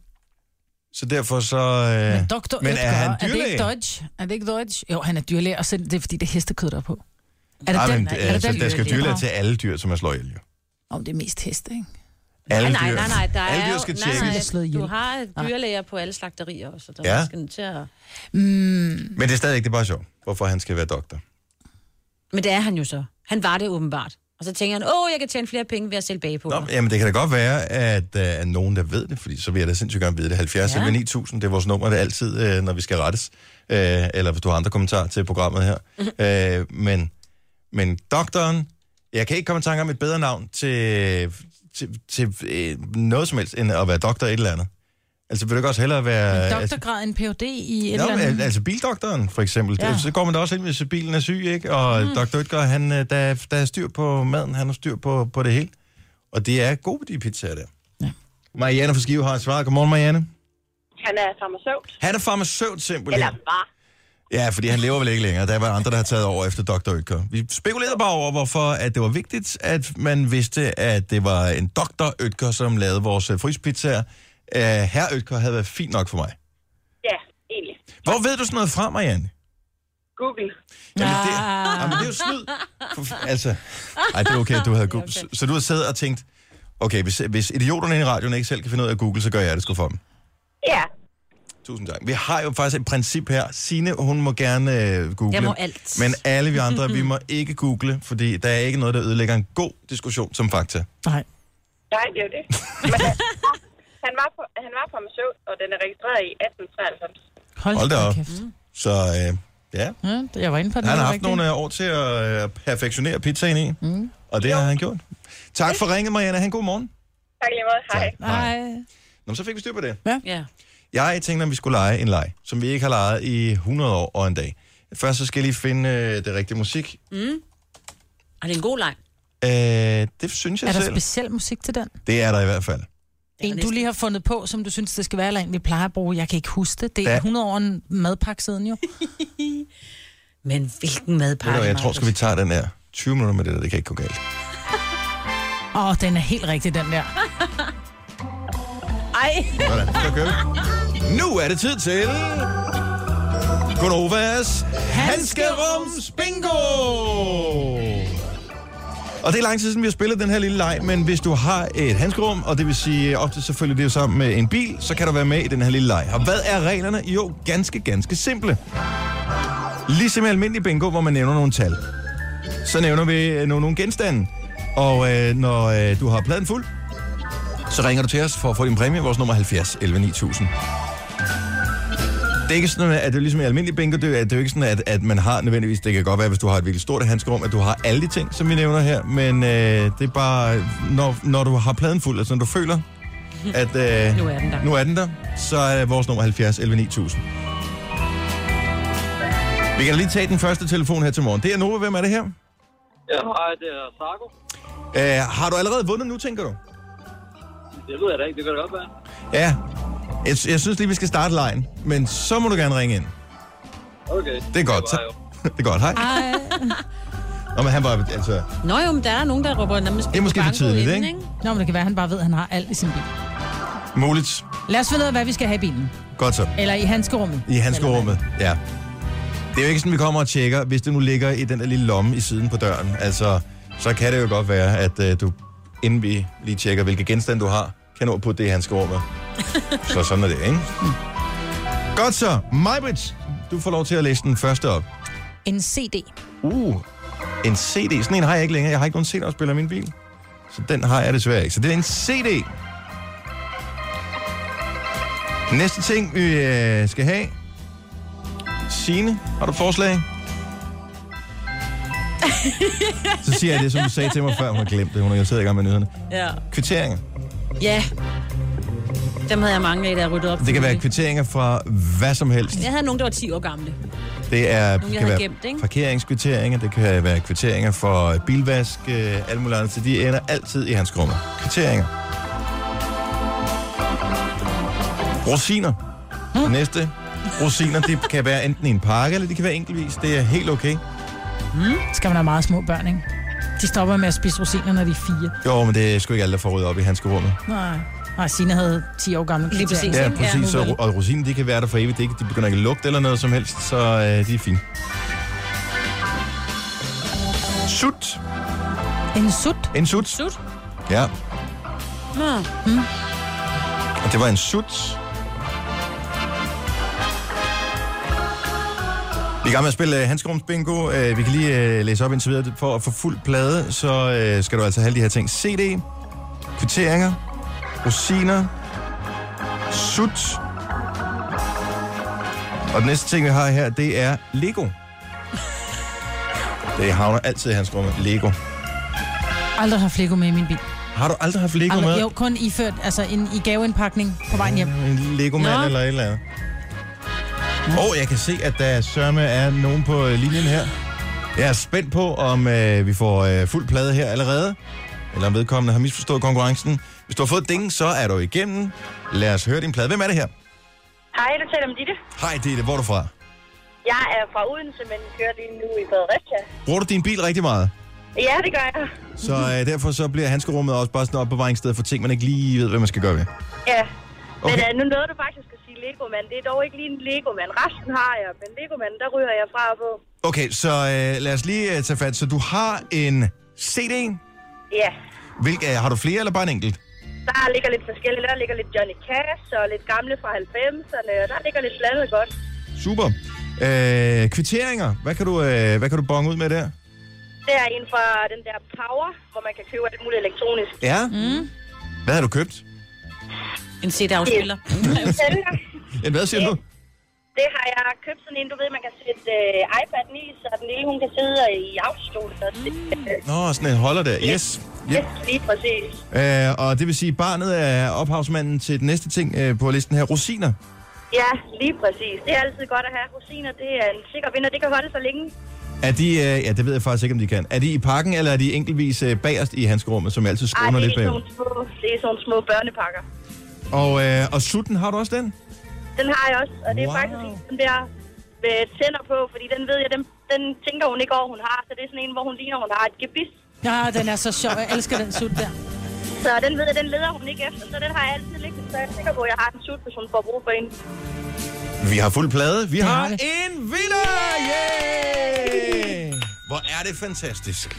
Så derfor så... Øh, Men doktor men Øtger, er han er det dyrlæge? ikke Dodge? Er det ikke Dodge? Jo, han er dyrlæge, og så det er fordi, det er hestekød, der er på. Er det Nej, den? men, er det altså, den? der skal dyrlæge? dyrlæge til alle dyr, som er slår ihjel. jo. Om det er mest heste, ikke? Alle nej, dyr. nej, nej, der alle er dyr jo- skal nej, tjekkes. nej, slået ihjel. Du har Nej. dyrlæger på alle slagterier også, så Ja. der skal til at... Mm, Men det er stadig ikke det er bare sjovt, hvorfor han skal være doktor. Men det er han jo så. Han var det åbenbart. Og så tænker han, åh, jeg kan tjene flere penge ved at sælge bage på. Nå, jamen, det kan da godt være, at der er nogen, der ved det, fordi så vil jeg da sindssygt gerne vide det. 70 Ja. ja. 9000, det er vores nummer, det er altid, øh, når vi skal rettes. Øh, eller hvis du har andre kommentarer til programmet her. øh, men, men doktoren, jeg kan ikke komme i tanke om et bedre navn til, til, til øh, noget som helst, end at være doktor et eller andet. Altså, vil du ikke også hellere være... en altså, doktorgrad, en Ph.D. i et Nå, eller andet. altså bildoktoren, for eksempel. Ja. Så går man da også ind, hvis bilen er syg, ikke? Og mm. Dr. Ytger, han, øh, der, der er styr på maden, han har styr på, på det hele. Og det er gode, de pizzaer der. Ja. Marianne fra Skive har et svar. Godmorgen, Marianne. Han er farmaceut. Han er farmaceut simpelthen. Eller var. Ja, fordi han lever vel ikke længere. Der var andre, der har taget over efter Dr. Ytger. Vi spekulerede bare over, hvorfor at det var vigtigt, at man vidste, at det var en Dr. Ytger, som lavede vores øh, fryspizzaer. Uh, Herr Ytger havde været fint nok for mig. Ja, egentlig. Hvor ved du sådan noget fra, Marianne? Google. Jamen, det, jamen, det er jo snyd. For, altså, ej, det er okay, du havde Google. Så, så du har siddet og tænkt, okay, hvis, hvis idioterne i radioen ikke selv kan finde ud af at google, så gør jeg det sgu for dem. Ja, Tusind tak. Vi har jo faktisk et princip her. Sine, hun må gerne øh, google. Jeg må alt. Men alle vi andre, vi må ikke google, fordi der er ikke noget, der ødelægger en god diskussion som fakta. Nej. nej, det er jo det. Men han, var, på, han var farmaceut, og den er registreret i 1893. Hold, Hold da op. kæft. Så øh, ja, Ja, jeg var inde på den. han har haft rigtigt. nogle øh, år til at øh, perfektionere pizzaen i, mm. og det har han gjort. Tak for ringet, Marianne. Han god morgen. Tak lige måde. Hej. Tak. Nej. Nå, men så fik vi styr på det. Ja. Jeg tænkte, at vi skulle lege en leg, som vi ikke har leget i 100 år og en dag. Først så skal jeg lige finde øh, det rigtige musik. Og det er en god leg. Øh, det synes jeg Er der selv. speciel musik til den? Det er der i hvert fald. En, du lige har fundet på, som du synes, det skal være, eller en, vi plejer at bruge. Jeg kan ikke huske det. Det er Ja. 100 år en madpakke siden jo. Men hvilken madpakke, jeg tror, skal vi tage den her. 20 minutter med det der, det kan ikke gå galt. Åh, oh, den er helt rigtig, den der. Ej, Sådan, så kører vi. Nu er det tid til... Gunovas Hanskerums Bingo! Og det er lang tid siden, vi har spillet den her lille leg, men hvis du har et handskerum, og det vil sige øh, ofte selvfølgelig det er sammen med en bil, så kan du være med i den her lille leg. Og hvad er reglerne? Jo, ganske, ganske simple. Ligesom i almindelig bingo, hvor man nævner nogle tal, så nævner vi øh, nogle, nogle genstande. Og øh, når øh, du har pladen fuld, så ringer du til os for at få din præmie. Vores nummer 70 11 9000. Det er ikke sådan, at det er ligesom i almindelig bingo, det er, det er jo ikke sådan, at, at man har nødvendigvis, det kan godt være, hvis du har et virkelig stort handskerum, at du har alle de ting, som vi nævner her, men øh, det er bare, når, når du har pladen fuld, altså når du føler, at øh, Nu er den der. nu er den der, så er vores nummer 70 11 9000. Vi kan lige tage den første telefon her til morgen. Det er Nova, hvem er det her? Ja, hej, det er Sarko. Øh, har du allerede vundet nu, tænker du? Det ved jeg da ikke, det kan det godt være. Ja, jeg, jeg synes lige, vi skal starte lejen, men så må du gerne ringe ind. Okay. Det er godt. Så, var jo. det er godt, hej. Ej, Nå, men han var, altså, Nå jo, men der er nogen, der råber nærmest Det er måske for tidligt, inden, ikke? Nå, men det kan være, at han bare ved, at han har alt i sin bil. muligt. Lad os finde ud af, hvad vi skal have i bilen. Godt så. Eller i handskerummet. I handskerummet, ja. Det er jo ikke sådan, vi kommer og tjekker, hvis det nu ligger i den der lille lomme i siden på døren. Altså, så kan det jo godt være, at uh, du, inden vi lige tjekker, hvilke genstande du har, kan nå putte det i handskerummet. så sådan er det, ikke? Godt så. Majbrit, du får lov til at læse den første op. En CD. Uh, en CD. Sådan en har jeg ikke længere. Jeg har ikke nogen CD-afspiller i min bil. Så den har jeg desværre ikke. Så det er en CD. Næste ting, vi øh, skal have. Signe, har du forslag? Så siger jeg det, som du sagde til mig før. Hun har glemt det. Hun har siddet i gang med nyhederne. Ja. Kvitteringer. Ja. Dem havde jeg mange af, der ryddet op. Det kan være kvitteringer fra hvad som helst. Jeg havde nogen, der var 10 år gamle. Det er, jeg kan være gemt, ikke? parkeringskvitteringer, det kan være kvitteringer for bilvask, øh, alt muligt andet. Så de ender altid i hans krummer. Kvitteringer. Rosiner. Hmm. Næste. Rosiner, de kan være enten i en pakke, eller de kan være enkeltvis. Det er helt okay. Skal man have meget små børn, ikke? De stopper med at spise rosiner, når de er fire. Jo, men det er sgu ikke alle, der får ryddet op i hans krummer. Nej. Nej, Signe havde 10 år gamle Lige præcis. Ja, præcis. Ja, og rosiner, de kan være der for evigt. Det ikke- De begynder ikke at lugte eller noget som helst, så øh, de er fine. Sut. En sut. En sut. Sut. Ja. Nå. Og det var en sut. Vi er i gang med at spille uh, Hanskerums Bingo. Uh, vi kan lige uh, læse op indtil videre. For at få fuld plade, så uh, skal du altså have de her ting. CD, kvitteringer, rosiner, sut. Og den næste ting, vi har her, det er Lego. Det havner altid i Hanskerummet. Lego. Aldrig haft Lego med i min bil. Har du aldrig haft Lego med? Aldrig, jo, kun iført, altså en, i gaveindpakning på vejen hjem. En Lego-mand eller et eller andet. Og jeg kan se, at der sørme er nogen på øh, linjen her. Jeg er spændt på, om øh, vi får øh, fuld plade her allerede. Eller om vedkommende har misforstået konkurrencen. Hvis du har fået ding, så er du igennem. Lad os høre din plade. Hvem er det her? Hej, du taler med Ditte. Hej, Ditte. Hvor er du fra? Jeg er fra Odense, men kører lige nu i Fredericia. Bruger du din bil rigtig meget? Ja, det gør jeg. Så øh, derfor så bliver handskerummet også bare sådan et opbevaringssted for ting, man ikke lige ved, hvad man skal gøre ved. Ja. Men Okay. uh, nu nåede du faktisk at sige Lego-mand. Det er dog ikke lige en Lego-mand. Resten har jeg, men Lego-mand, der ryger jeg fra på. Okay, så øh, lad os lige øh, tage fat. Så du har en CD. Ja. Hvilke, øh, har du flere eller bare en enkelt? Der ligger lidt forskelligt. Der ligger lidt Johnny Cash og lidt gamle fra 90'erne. Og der ligger lidt blandet godt. Super. Øh, kvitteringer. Hvad kan, du, øh, hvad kan du bonge ud med der? Det er en fra den der Power, hvor man kan købe alt muligt elektronisk. Ja. Mm. Hvad har du købt? En CD-afspiller. En hvad siger du? Det har jeg købt sådan en, du ved, man kan sætte øh, iPad'en i, så den lille, hun kan sidde i autostolen. Og det, øh, Nå, sådan en holder der. Yes. ja. Yep. lige præcis. Øh, og det vil sige, barnet er ophavsmanden til den næste ting øh, på listen her. Rosiner. Ja, lige præcis. Det er altid godt at have rosiner. Det er en sikker vinder. Det kan holde så længe. Er de, øh, ja, det ved jeg faktisk ikke, om de kan. Er de i pakken, eller er de enkeltvis øh, bagerst i handskerummet, som altid skåner lidt bagud? det er sådan små børnepakker. Og, øh, og sutten, har du også den? Den har jeg også, og det er Wow. faktisk en, den der med tænder på, fordi den ved jeg, den, den tænker hun ikke over, hun har. Så det er sådan en, hvor hun ligner, hun har et gebis. Ja, den er så sjov. Jeg elsker den sut der. Så den ved jeg, den leder hun ikke efter, så den har jeg altid liggende. Så jeg er sikker på, at jeg har den sut, hvis hun får brug for en. Vi har fuld plade. Vi har har vi. en vinder! Yeah! Hvor er det fantastisk.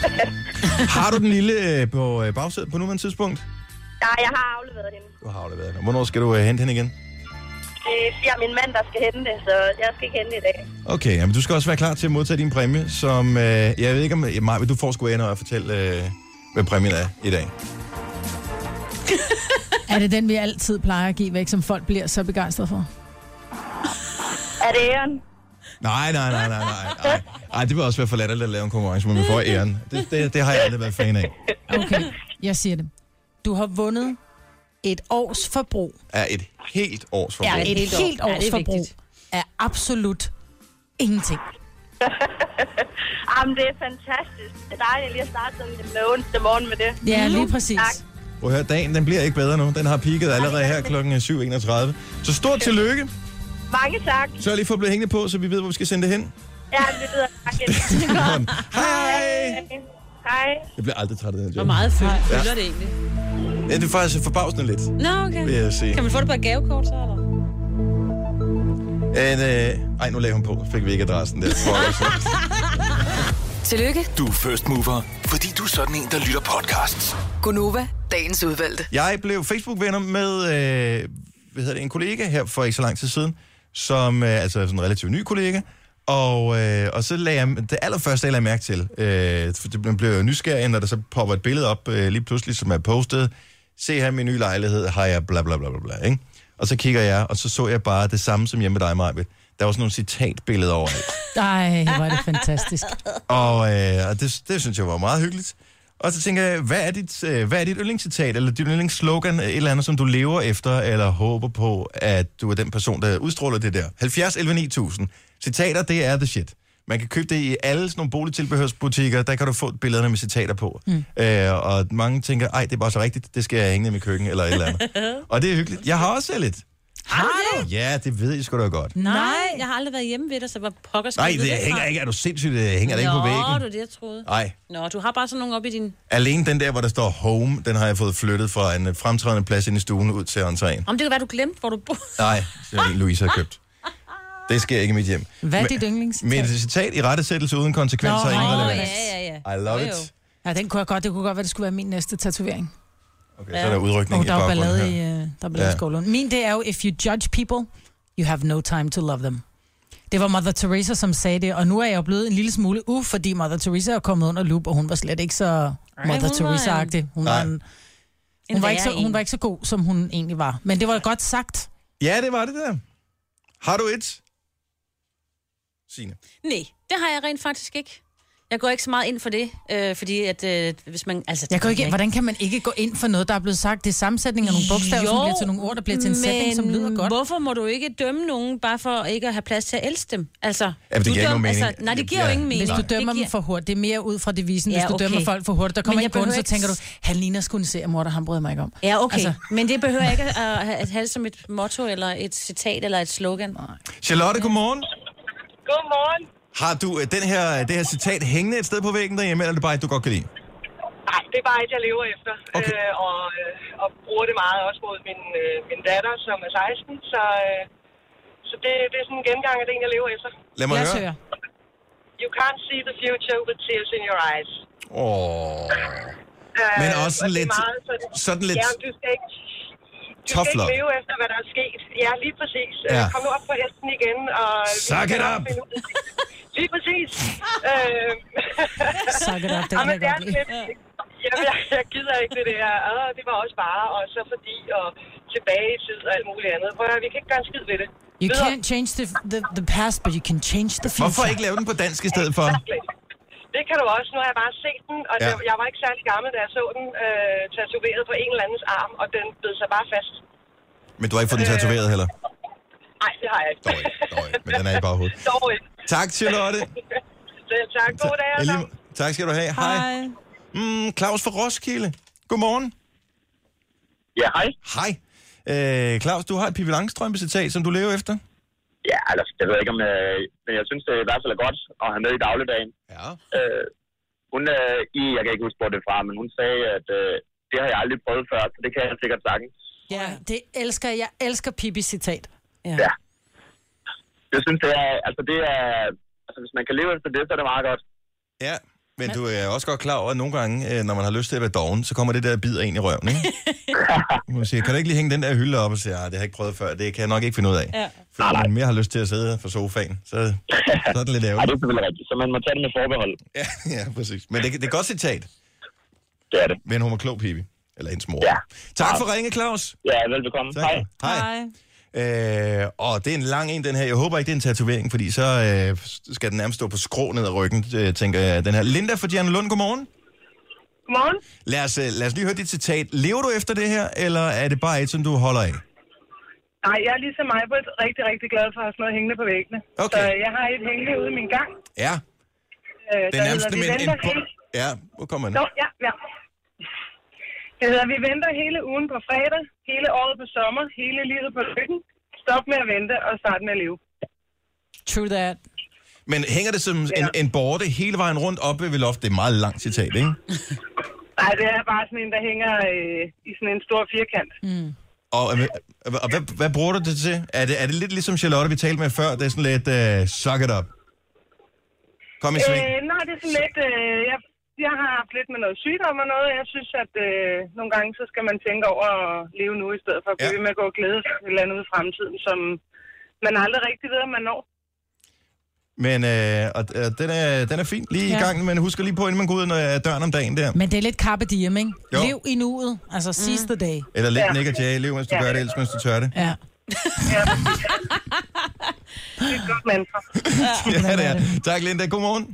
har du den lille øh, på øh, bagsædet på nuværende tidspunkt? Ja, jeg har afleveret hende. Du har afleveret den. Hvornår skal du øh, hente hende igen? Det siger min mand, der skal hente det, så jeg skal ikke hente i dag. Okay, jamen, du skal også være klar til at modtage din præmie, som... Øh, jeg ved ikke om... Ja, Maja, du får sgu ind og fortælle, øh, hvad præmien er i dag. Er det den, vi altid plejer at give væk, som folk bliver så begejstrede for? Er det æren? Nej, nej, nej, nej, nej. Ej, Ej, det vil også være for latterligt at lave en konkurrence, hvor man får æren. Det, det, det har jeg aldrig været fan af. Okay, jeg siger det. Du har vundet et års forbrug. Er et helt års forbrug. Ja, Et helt helt, år. Ja, års det er forbrug vigtigt. er absolut ingenting. Jamen, det er fantastisk. Det er dejligt lige at starte sådan den onsdag morgen med det. Ja, lige præcis. Tak. Prøv at høre, dagen den bliver ikke bedre nu. Den har peaked allerede her kl. 7.31. Så stort tillykke. Mange tak. Sørg lige for at blive hængende på, så vi ved, hvor vi skal sende det hen. Ja, det lyder tak. Hej! Hej. Jeg bliver aldrig træt af den Hvor job. meget følger, følger det egentlig? Ja, det er faktisk forbavsende lidt, Nå, okay. vil jeg sige. Kan man få det på et gavekort, så eller? En, øh, ej, nu lagde hun på. Fik vi ikke adressen der. Tillykke, Du er first mover, fordi du er sådan en, der lytter podcasts. Gunova, dagens udvalgte. Jeg blev Facebook-venner med øh, hvad hedder det, en kollega her for ikke så lang tid siden, som øh, altså sådan en relativt ny kollega, og, øh, og så lagde jeg, det allerførste, jeg lagde mærke til, øh, for det bliver jo nysgerrig, når der så popper et billede op øh, lige pludselig, som er postet, se her min nye lejlighed, har jeg bla bla bla bla bla, ikke? Og så kigger jeg, og så så jeg bare det samme som hjemme med dig, Majbet. Der var sådan nogle citatbilleder overalt. Ej, hvor er det fantastisk. Og, øh, og det, det synes jeg var meget hyggeligt. Og så tænker jeg, hvad er dit, øh, hvad er dit yndlingscitat, eller dit yndlingsslogan, et eller andet, som du lever efter, eller håber på, at du er den person, der udstråler det der? 70 11 9000. Citater, det er the shit. Man kan købe det i alle sådan nogle boligtilbehørsbutikker, der kan du få billederne med citater på. Mm. Øh, og mange tænker, ej, det er bare så rigtigt, det skal jeg hænge i mit køkken, eller et eller andet. og det er hyggeligt. Jeg har også lidt. Har du det? Ja, det ved jeg sgu da godt. Nej, jeg har aldrig været hjemme ved dig, så hvor pokker skal Nej, du det fra? hænger ikke. Er du sindssygt? Det hænger det ikke på Nå, væggen? det er det, jeg troede. Nej. Nå, du har bare sådan nogle op i din... Alene den der, hvor der står home, den har jeg fået flyttet fra en fremtrædende plads ind i stuen ud til entréen. Om det kan være, du glemte, hvor du bor. Nej, det er Louise har købt. Det sker ikke i mit hjem. Hvad er dit yndlingscitat? Men et citat i rettesættelse uden konsekvenser Nå, er ingen relevans. ja, ja, ja. I love Jo, jo. it. Ja, den kunne jeg godt. Det kunne godt være, det skulle være min næste tatovering. Okay, så er der udrykning Og i der er jo baggrunden ballade i, her. uh, der er ballade Ja. i Skålund. Min, det er jo, if you judge people, you have no time to love them. Det var Mother Teresa, som sagde det, og nu er jeg jo blevet en lille smule u, fordi Mother Teresa er kommet under lup, og hun var slet ikke så Mother hun var Teresa-agtig. Hun, var en, hun, var ikke så, hun var ikke så god, som hun egentlig var. Men det var godt sagt. Ja, det var det der. Har du et? Signe. Nej, det har jeg rent faktisk ikke. Jeg går ikke så meget ind for det, øh, fordi at øh, hvis man... Altså, Jeg kan ikke, hvordan kan man ikke gå ind for noget, der er blevet sagt? Det er sammensætning af nogle bogstaver, som bliver til nogle ord, der bliver til en sætning, som lyder godt. hvorfor må du ikke dømme nogen, bare for ikke at have plads til at elske dem? Altså, Ja, det giver ikke nogen mening. Altså, nej, det giver Ja, jo ingen mening. Hvis du dømmer giver- dem for hurtigt, det er mere ud fra devisen, hvis Ja, du dømmer okay. folk for hurtigt. Der kommer Men en jeg kunde, så tænker du, ikke- han ligner sgu en seriemorder, han bryder mig ikke om. Ja, okay. Altså- men det behøver jeg ikke at, have- at have det som et motto, eller et citat, eller et slogan. Charlotte, godmorgen. Godmorgen. Har du øh, den her, det her citat hængende et sted på væggen derhjemme, eller er det bare et, du godt kan lide? Nej, det er bare et, jeg lever efter. Okay. Øh, og, øh, og bruger det meget også mod min, øh, min datter, som er 16. Så, øh, så det, det er sådan en gengang af det, jeg lever efter. Lad mig Lad høre. høre. You can't see the future with tears in your eyes. Åh. Øh, Men også og er lidt- sådan, sådan lidt Ja, du skal ikke... Du tough skal love. ikke leve efter, hvad der er sket. Ja, lige præcis. Ja. Ja. Kom nu op på hesten igen. Og Suck it up. Lige præcis. øh, Suck it up, det kan men jeg er godt lide. lidt... Jeg, gider ikke det der. Åh, det var også bare, og så fordi, og tilbage i tid og alt muligt andet. Prøv at vi kan ikke gøre en skid ved det. You can't change the, the, the past, but you can change the future. Hvorfor ikke lave den på dansk i stedet for? Det kan du også. Nu har jeg bare set den, og Ja. ja. jeg var ikke særlig gammel, da jeg så den øh, tatoveret på en eller andens arm, og den bed sig bare fast. Men du har ikke fået den tatoveret heller? Nej, det har jeg ikke. Dog ikke, dog ikke. Men den er i baghovedet. Dog ikke. Tak, Charlotte. Selv tak. God dag, Ja, altså. lige- Tak skal du have. Hej. Mm, Claus fra Roskilde. Godmorgen. Ja, hej. Hej. Øh, Claus, du har et Pippi Langstrømpe citat, som du lever efter. Ja, altså, jeg ved ikke om... Øh, men jeg synes, det i hvert fald er godt at have med i dagligdagen. Ja. Øh, hun, øh, i, jeg kan ikke huske, hvor det er fra, men hun sagde, at øh, det har jeg aldrig prøvet før, så det kan jeg sikkert sagtens. Ja, det elsker jeg. Jeg elsker Pippi citat. Ja. Ja. Jeg synes, det er... Altså, det er... Altså, hvis man kan leve efter det, så er det meget godt. Ja, men du er også godt klar over, at nogle gange, øh, når man har lyst til at være doven, så kommer det der bid ind i røven, ikke? Man siger, kan du ikke lige hænge den der hylde op og sige, "Ah, det har jeg ikke prøvet før, det kan jeg nok ikke finde ud af. Ja. Fordi man mere har lyst til at sidde på sofaen, så, så er det lidt Nej, det ærgerligt. er selvfølgelig rigtigt, så man må tage det med forbehold. Ja, ja, præcis. Men det, det er et godt citat, Det er det. men hun var klog, Pippi. Eller hendes mor. Ja. Tak for ringe, Claus. Ja, velbekomme. Tak. Hej. Hej. Øh, og det er en lang en, den her. Jeg håber ikke, det er en tatovering, fordi så øh, skal den nærmest stå på skrå ned ad ryggen, øh, tænker jeg. Den her. Linda fra Diana Lund, godmorgen. Godmorgen. Lad os, øh, lad os lige høre dit citat. Lever du efter det her, eller er det bare et, som du holder af? Nej, jeg er ligesom mig på rigtig, rigtig glad for at have sådan noget hængende på væggene. Okay. Så jeg har et hængende ude i min gang. Ja, Øh, det er nærmest hedder, en, vi en, hele... Ja, hvor kommer den? Nå, ja, ja. Det hedder, vi venter hele ugen på fredag, hele året på sommer, hele livet på lykken. Stop med at vente og start med at leve. True that. Men hænger det som en, Ja. en borte hele vejen rundt oppe ved loftet? Det er et meget langt citat, ikke? Nej, det er bare sådan en, der hænger øh, i sådan en stor firkant. Og, øh, og hvad, hvad bruger du det til? Er det, er det lidt ligesom Charlotte, vi talte med før? Det er sådan lidt, uh, suck it up. Kom i sving. Øh, nej, det er sådan lidt... Øh, jeg, jeg har haft lidt med noget sygdom og noget. Jeg synes, at øh, nogle gange, så skal man tænke over at leve nu, i stedet for at blive Ja. ved med at gå og glæde sig til et eller andet i fremtiden, som man aldrig rigtig ved, om man når. Men øh, og, øh, den, er, den er fin lige i Ja. gang, men husk lige på, inden man går ud af døren om dagen der. Men det er lidt carpe diem, ikke? Jo. Lev i nuet. Altså, seize the day. Eller lidt Ja. Nick og Jay, lev mens du Ja. gør det, ellers mens du tør det. Ja. Ja, det er et godt mantra. Ja, det er. Tak, Linda. Godmorgen.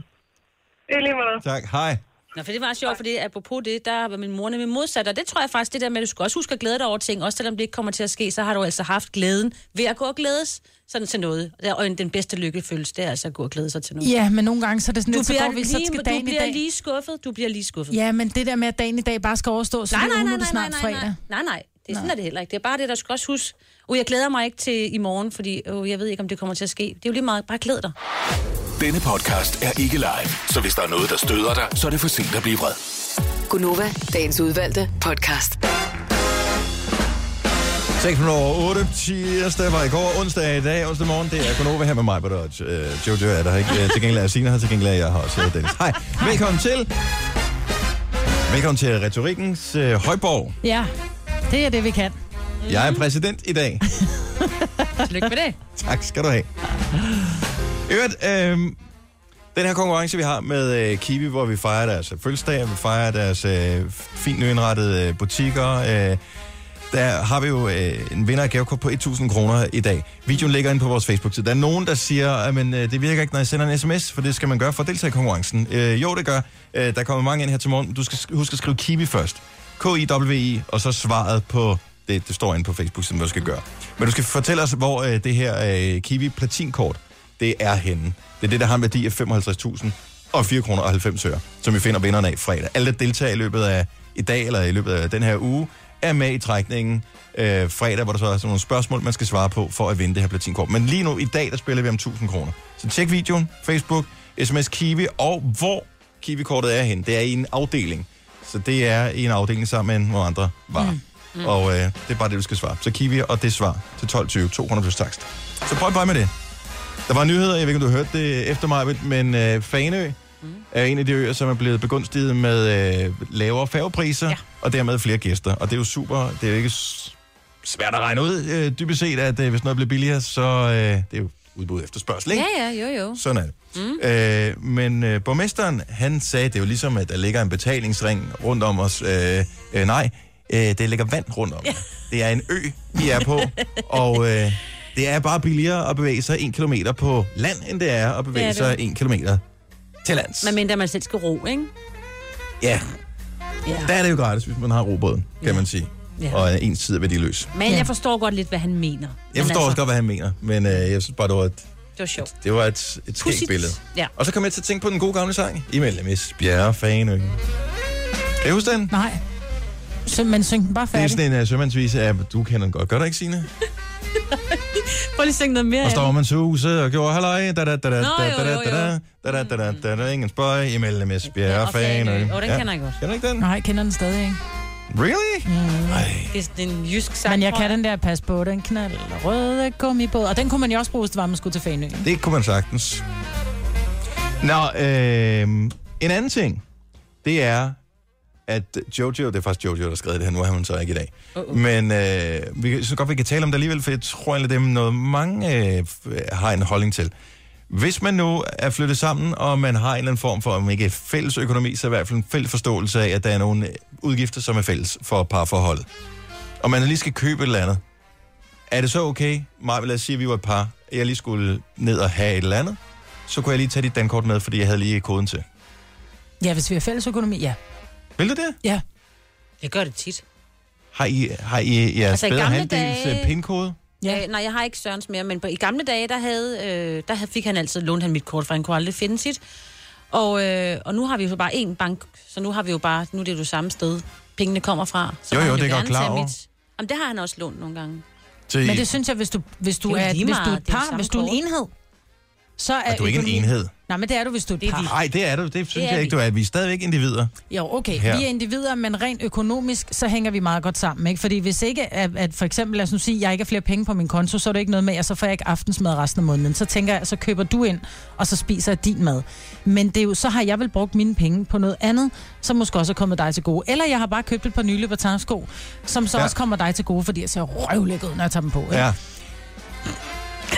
Det er lige måde. Tak. Hej. Nå, for det var sjovt, fordi apropos det, der var min mor nemlig modsat, og det tror jeg faktisk, det der med, at du skal også huske at glæde dig over ting, også selvom det ikke kommer til at ske, så har du altså haft glæden ved at gå og glædes sådan til noget. Og den bedste lykkefølelse, det er altså at gå og glæde sig til noget. Ja, men nogle gange så er det sådan Du lidt, så bliver, går vi, så lige, skal du dagen i bliver dag. lige skuffet. Du bliver lige skuffet. Ja, men det der med, at dagen i dag bare skal overstå, så nej, nej, nej, nej, nej, nu er det nej, snart nej, fredag. nej, nej, nej. Det er sådan er det heller ikke. Det er bare det, der skal også huske. Oh, jeg glæder mig ikke til i morgen, fordi oh, jeg ved ikke, om det kommer til at ske. Det er jo lige meget. Bare glæd dig. Denne podcast er ikke live, så hvis der er noget, der støder dig, så er det for sent at blive vred. Gunova, dagens udvalgte podcast. 6 minutter over 8. Tirsdag var i går. Onsdag i dag. Onsdag morgen. Det er Konoba her med mig, og øh, Jojo er der ikke. Øh, Til gengæld er Signe her. Til gengæld er jeg her også. Dennis. Hej. Velkommen til. Velkommen til Retorikkens øh, Højborg. Ja, det er det, vi kan. Jeg er præsident i dag. Tillykke med det. Tak skal du have. Øvrigt, øh, den her konkurrence, vi har med øh, Kiwi, hvor vi fejrer deres fødselsdag, og vi fejrer deres øh, fint nyindrettede øh, butikker. Øh, der har vi jo øh, en vinder af gavekort på 1.000 kroner i dag. Videoen ligger inde på vores Facebook-side. Der er nogen, der siger, at men, øh, det virker ikke, når jeg sender en sms, for det skal man gøre for at deltage i konkurrencen. Øh, jo, det gør. Øh, der kommer mange ind her til morgen. Du skal sk- huske at skrive Kiwi først. K-I-W-I, og så svaret på det, det står inde på Facebook, som du skal gøre. Men du skal fortælle os, hvor øh, det her øh, Kiwi Platinkort, det er henne. Det er det, der har en værdi af 55.000 og 4 kroner og 90 øre, som vi finder vinderne af fredag. Alle, der deltager i løbet af i dag, eller i løbet af den her uge, er med i trækningen øh, fredag, hvor der så er sådan nogle spørgsmål, man skal svare på for at vinde det her platinkort. Men lige nu, i dag, der spiller vi om 1000 kroner. Så tjek videoen, Facebook, sms Kiwi, og hvor Kiwi-kortet er henne. Det er i en afdeling. Så det er i en afdeling sammen med nogle andre varer. Mm. Mm. Og øh, det er bare det, du skal svare. Så Kiwi og det svar til 12.20, 200 plus takst. Så prøv bare med det. Der var nyheder, jeg ved ikke, om du hørte det efter mig, men øh, Fanø mm. er en af de øer, som er blevet begunstiget med øh, lavere færgepriser, ja. og dermed flere gæster. Og det er jo super. Det er jo ikke svært at regne ud, øh, dybest set, at øh, hvis noget bliver billigere, så øh, det er jo udbud efter spørgsel, ikke? Ja, ja, jo, jo. Sådan er det. Mm. Øh, men øh, borgmesteren, han sagde, det er jo ligesom, at der ligger en betalingsring rundt om os. Øh, øh, nej, øh, det ligger vand rundt om. Ja. Det er en ø, vi er på, og øh, det er bare billigere at bevæge sig en kilometer på land, end det er at bevæge Det er det. sig en kilometer til lands. Men mindre man selv skal ro, ikke? Ja, Ja. der er det jo gratis, hvis man har robåden, kan Ja. man sige. Ja. og ens tid er værdiløs. Men jeg forstår godt lidt, hvad han mener. Jeg forstår altså, også godt, hvad han mener, men øh, jeg synes bare, det var et, Det var sjovt. det var et, et skægt billede. Ja. Og så kom jeg til at tænke på den gode gamle sang. Imellem Miss Bjerre Faneø. Kan I huske den? Nej. Så, men syng den bare Det er færdig. sådan en uh, sømandsvise af, du kender den godt. Gør du ikke, Signe? Prøv lige at synge noget mere. Og står man huse og gjorde halløj, da da da da da Nå, da jo, da jo, da da da da da da da ingen spøj imellem Miss Bjerre Og Fanø. Åh, den kender jeg godt. Kender du ikke den? Nej, jeg kender den stadig ikke. Really? Ej. Det er sådan en jysk sang. Men jeg kan den der pas på den knald røde gummibåd. Og den kunne man jo også bruge, hvis det var, man skulle til Fanø. Det kunne man sagtens. Nå, øh, en anden ting, det er, at Jojo, det er faktisk Jojo, der har skrevet det her, nu er han så ikke i dag. Uh-uh. Men øh, vi, så godt, vi kan tale om det alligevel, for jeg tror egentlig, det er noget, mange øh, har en holdning til. Hvis man nu er flyttet sammen, og man har en eller anden form for, om ikke fælles økonomi, så i hvert fald en fælles forståelse af, at der er nogle øh, udgifter, som er fælles for parforhold. Og man lige skal købe et eller andet. Er det så okay, Maja, lad os sige, at vi var et par, at jeg lige skulle ned og have et eller andet, så kunne jeg lige tage dit dankort med, fordi jeg havde lige koden til. Ja, hvis vi har fælles økonomi, ja. Vil du det? Ja. Jeg gør det tit. Har I, har I jeres Altså, bedre gamle halvdels dage- øh, pin-kode? Ja. Øh, nej, jeg har ikke Sørens mere, men på, i gamle dage, der, havde, øh, der fik han altid lånt han mit kort, for han kunne aldrig finde sit. Og, øh, og nu har vi jo bare én bank, så nu har vi jo bare, nu er det jo det samme sted, pengene kommer fra. Så Jo, jo, det er godt klar over. Mit, jamen, det har han også lånt nogle gange. Til, Men det synes jeg, hvis du, hvis du, Det er er, hvis du er et par, hvis du er en enhed, så er, er du ikke en enhed? Nej, men det er du, hvis du er et Det par. Nej, det er du. Det synes Det jeg ikke, du er. Vi er stadigvæk individer. Jo, okay. Her. Vi er individer, men rent økonomisk, så hænger vi meget godt sammen. Ikke? Fordi hvis ikke, at, at for eksempel, lad os nu sige, at jeg ikke har flere penge på min konto, så er det ikke noget med, at så får jeg ikke aftensmad resten af måneden. Så tænker jeg, så køber du ind, og så spiser jeg din mad. Men det er jo, så har jeg vel brugt mine penge på noget andet, som måske også er kommet dig til gode. Eller jeg har bare købt et par nye Louboutin-sko, som så Ja. også kommer dig til gode, fordi jeg ser røvlækker ud, når jeg tager dem på. Ikke? Ja,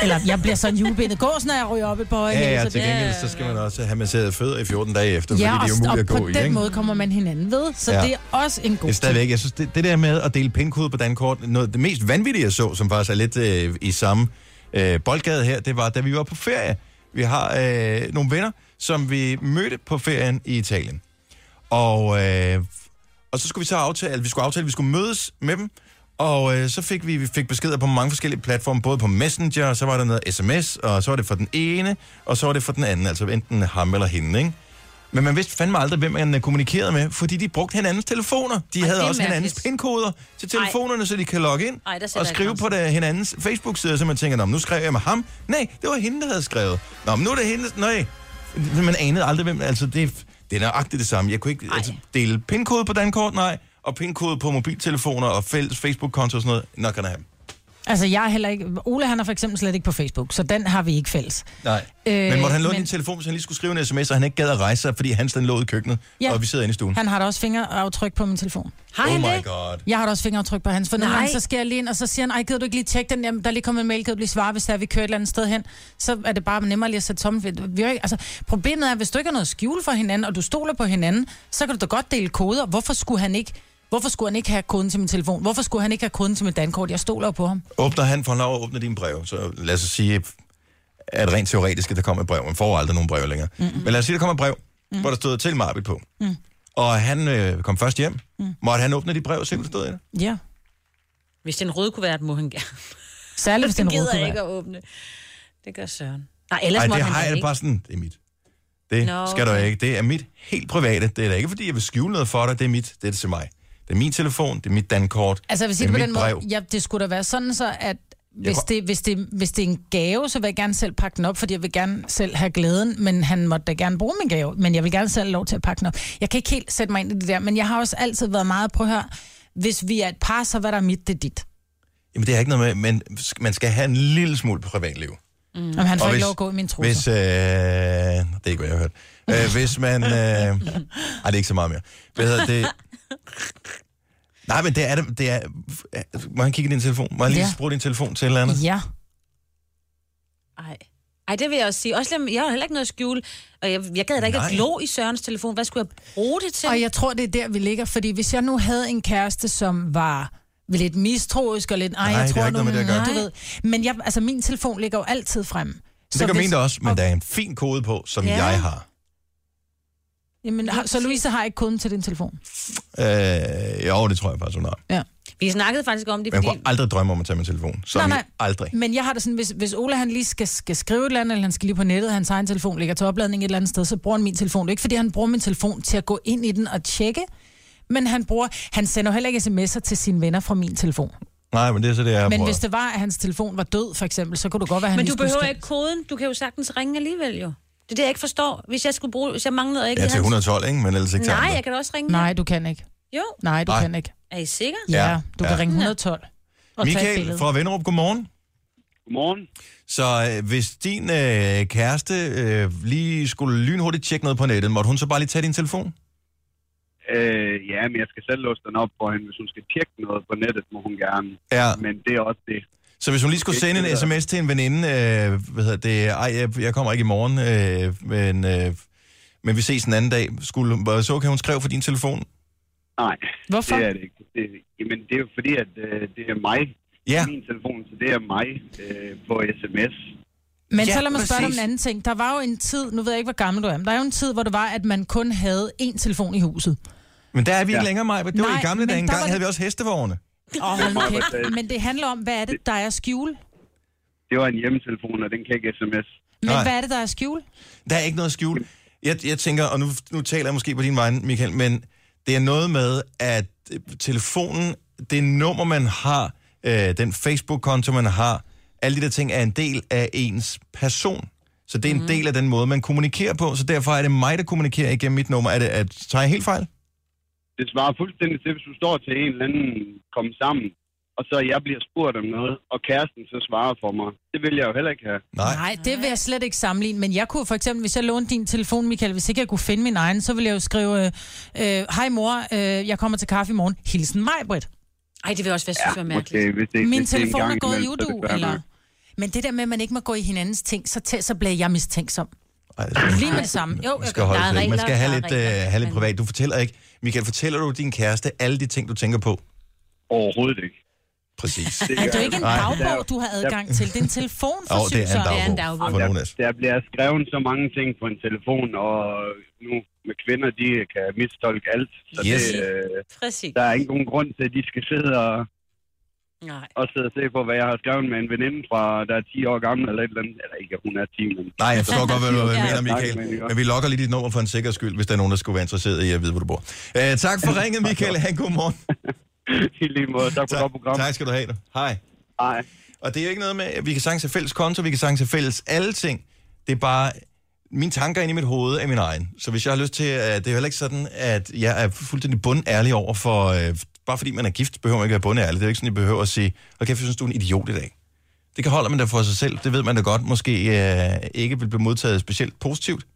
Eller jeg bliver sådan julebenet gås, når jeg ryger op et par øje. ja, ja så til gengæld, så skal man også have masseret fødder i 14 dage efter, Ja, fordi det er jo og, muligt og at på gå i, den ikke? måde kommer man hinanden ved, så Ja. det er også en god stadigvæk, jeg synes, det, det der med at dele pindkode på dankort, noget af det mest vanvittige, jeg så, som faktisk er lidt øh, i samme øh, boldgade her, det var, da vi var på ferie. Vi har øh, nogle venner, som vi mødte på ferien i Italien. Og, øh, og så skulle vi så aftale, vi skulle aftale, at vi skulle mødes med dem, og øh, så fik vi, vi fik beskeder på mange forskellige platforme, både på Messenger, og så var der noget sms, og så var det for den ene, og så var det for den anden, altså enten ham eller hende, ikke? Men man vidste fandme aldrig, hvem man kommunikerede med, fordi de brugte hinandens telefoner. De Ej, havde også hinandens mærkeligt. pindkoder til telefonerne, så de kan logge ind Ej, og skrive på det, hinandens Facebook-side, så man tænker, "Nå, men nu skrev jeg med ham. Nej, det var hende, der havde skrevet. Nå, men nu er det hende, nej. Man anede aldrig, hvem, altså det, det er nøjagtigt det samme. Jeg kunne ikke altså, dele pindkode på dankort, nej, og pindkode på mobiltelefoner og fælles Facebook-konto og sådan noget. Not gonna happen. Altså, jeg er heller ikke... Ole, han er for eksempel slet ikke på Facebook, så den har vi ikke fælles. Nej. Øh, men måtte han låne men- din telefon, hvis han lige skulle skrive en sms, og han ikke gad at rejse sig, fordi hans den lå i køkkenet, Ja. og vi sidder inde i stuen? Han har da også fingeraftryk på min telefon. Har oh han my det? god. Jeg har da også fingeraftryk på hans, for nogle gange, så skal jeg lige ind, og så siger han, ej, gider du ikke lige tjekke den, Jamen, der er lige kommet en mail, kan du lige svare, hvis der vi kører et eller andet sted hen, så er det bare nemmere lige at sætte tommelfinger. Vi er ikke, altså, problemet er, hvis du ikke har noget at skjule for hinanden, og du stoler på hinanden, så kan du da godt dele koder. Hvorfor skulle han ikke Hvorfor skulle han ikke have koden til min telefon? Hvorfor skulle han ikke have koden til mit dankort? Jeg stoler på ham. Åbner han for lov at åbne dine brev, så lad os sige, at rent teoretisk, at der kommer et brev. Man får aldrig nogen brev længere. Mm-hmm. Men lad os sige, at der kommer et brev, mm. hvor der stod til Marbet på. Mm. Og han øh, kom først hjem. Mm. Måtte han åbne de brev og se, hvad der stod i det? Ja. Hvis den røde kuvert, må han gerne. Særligt, hvis det er en gider rød jeg ikke at åbne. Det gør Søren. Nej, ellers Nej, må det han har jeg det ikke. bare sådan, det er mit. Det Nå, skal du ikke. Det er mit helt private. Det er da ikke, fordi jeg vil skjule noget for dig. Det er mit. Det er det til mig. Det er min telefon, det er mit dankort, Altså, jeg vil det sige er det på mit den måde, brev. ja, det skulle da være sådan så, at hvis det, hvis, det, hvis det er en gave, så vil jeg gerne selv pakke den op, fordi jeg vil gerne selv have glæden, men han måtte da gerne bruge min gave, men jeg vil gerne selv have lov til at pakke den op. Jeg kan ikke helt sætte mig ind i det der, men jeg har også altid været meget på her, hvis vi er et par, så hvad der er mit, det er dit. Jamen, det er ikke noget med, men man skal have en lille smule privatliv. Mm. Jamen, han får Og ikke hvis- lov at gå i min trusser. Hvis, øh, det er ikke, hvad jeg har hørt. Øh, hvis man... Øh, ej, det er ikke så meget mere. Hvad hedder det? Nej, men det er det. det er, må han kigge i din telefon? Må han lige Ja. bruge din telefon til et eller andet? Ja. Ej. Ej, det vil jeg også sige. Også, jeg har heller ikke noget at skjule. Og jeg, jeg gad da ikke Nej. at glo i Sørens telefon. Hvad skulle jeg bruge det til? Og jeg tror, det er der, vi ligger, fordi hvis jeg nu havde en kæreste, som var lidt mistroisk og lidt... Ej, Nej, jeg det tror har ikke nu, noget med det at gøre. du ved. Men jeg, altså, min telefon ligger jo altid frem. Det gør hvis- min da også, men der er en fin kode på, som Ja. jeg har. Jamen, har, så Louise har ikke koden til din telefon? Øh, jo, det tror jeg faktisk, hun har. Ja. Vi snakkede faktisk om det, Men jeg fordi... kunne aldrig drømme om at tage min telefon. Så Nej, nej. aldrig. Men jeg har det sådan, hvis, hvis Ola han lige skal, skal skrive et eller andet, eller han skal lige på nettet, hans egen telefon ligger til opladning et eller andet sted, så bruger han min telefon. Det er ikke, fordi han bruger min telefon til at gå ind i den og tjekke, men han bruger, han sender heller ikke sms'er til sine venner fra min telefon. Nej, men det er så det, jeg Men prøver. hvis det var, at hans telefon var død, for eksempel, så kunne det godt være, at han Men du behøver ikke koden. Du kan jo sagtens ringe alligevel, jo. Det er det, jeg ikke forstår. Hvis jeg skulle bruge... Hvis jeg manglede og ikke... Ja, til havde- 112, ikke? Men ellers ikke Nej, jeg kan da også ringe. Nej, du kan ikke. Jo. Nej, du Nej. kan ikke. Er I sikre? Ja, Ja, du kan ja. ringe 112 og Michael fra Venderup, godmorgen. Godmorgen. Så øh, hvis din øh, kæreste øh, lige skulle lynhurtigt tjekke noget på nettet, måtte hun så bare lige tage din telefon? Øh, ja, men jeg skal selv låse den op for hende. Hvis hun skal tjekke noget på nettet, må hun gerne. Ja. Men det er også det. Så hvis hun lige skulle sende en sms til en veninde, øh, hvad hedder det, ej, jeg, jeg kommer ikke i morgen, øh, men, øh, men vi ses en anden dag, skulle, så kan hun skrive for din telefon? Nej, Hvorfor? det er det ikke. Det, jamen, det er jo fordi, at øh, det er mig. Ja. Min telefon, så det er mig øh, på sms. Men Ja, så lad mig spørge dig om en anden ting. Der var jo en tid, nu ved jeg ikke, hvor gammel du er, men der er jo en tid, hvor det var, at man kun havde én telefon i huset. Men der er vi ikke Ja. længere, Maja. Det var Nej, i gamle dage. Engang var havde vi også hestevogne. Åh, hold nu kæft. Men det handler om, hvad er det, der er skjul? Det var en hjemmetelefon, og den kan ikke sms. Men Nej. hvad er det, der er skjul? Der er ikke noget skjul. Jeg, jeg tænker, og nu, nu taler jeg måske på din vej, Michael, men det er noget med, at øh, telefonen, det nummer, man har, øh, den Facebook-konto, man har, alle de der ting er en del af ens person. Så det er en Mhm. del af den måde, man kommunikerer på, så derfor er det mig, der kommunikerer igennem mit nummer. Er det, at, tager jeg helt fejl? Det svarer fuldstændig til, hvis du står til en eller anden komme sammen, og så jeg bliver spurgt om noget, og kæresten så svarer for mig. Det vil jeg jo heller ikke have. Nej. Nej, det vil jeg slet ikke sammenligne. Men jeg kunne for eksempel, hvis jeg lånte din telefon, Michael, hvis ikke jeg kunne finde min egen, så ville jeg jo skrive, øh, øh, hej mor, øh, jeg kommer til kaffe i morgen. Hilsen mig, Britt. Ej, det vil også være synes, ja, mærkeligt. Måske, hvis det, Min hvis det er telefon er gået i udu, eller... Men det der med, at man ikke må gå i hinandens ting, så, tæ- så bliver jeg mistænksom. Ej, det Lige med det samme. Jo, man jeg skal holde Der er sig. Man regler, skal have lidt, øh, regler, have lidt privat. Du fortæller ikke, Michael, fortæller du din kæreste alle de ting, du tænker på? Overhovedet ikke. Præcis. Det Er jo ikke en dagbog, du har adgang til? Det er en telefon for Åh, det er en Det er en dagbog. dagbog. For Der, der bliver skrevet så mange ting på en telefon, og nu med kvinder, de kan mistolke alt. Så Yes. det, øh, Præcis. der er ikke nogen grund til, at de skal sidde og, Nej. og sidde og se på, hvad jeg har skrevet med en veninde fra, der er 10 år gammel, eller et eller andet. Eller ikke, hun er 10, men... Nej, jeg forstår godt, hvad du Ja. mener, Michael. Men vi logger lige dit nummer for en sikker skyld, hvis der er nogen, der skulle være interesseret i at vide, hvor du bor. Uh, tak for ringet, Michael. Ha' en god morgen. I lige måde. Tak for godt program. tak skal du have. Hej. Hej. Og det er jo ikke noget med, at vi kan sagtens have fælles konto, vi kan sagtens have fælles alle ting. Det er bare, mine tanker inde i mit hoved er min egen. Så hvis jeg har lyst til, at det er heller ikke sådan, at jeg er fuldstændig bundærlig over for, øh, bare fordi man er gift, behøver man ikke være bundærlig. Det er ikke sådan, jeg behøver at sige, okay, jeg synes, du er en idiot i dag. Det kan holde man da for sig selv. Det ved man da godt, måske øh, ikke vil blive modtaget specielt positivt.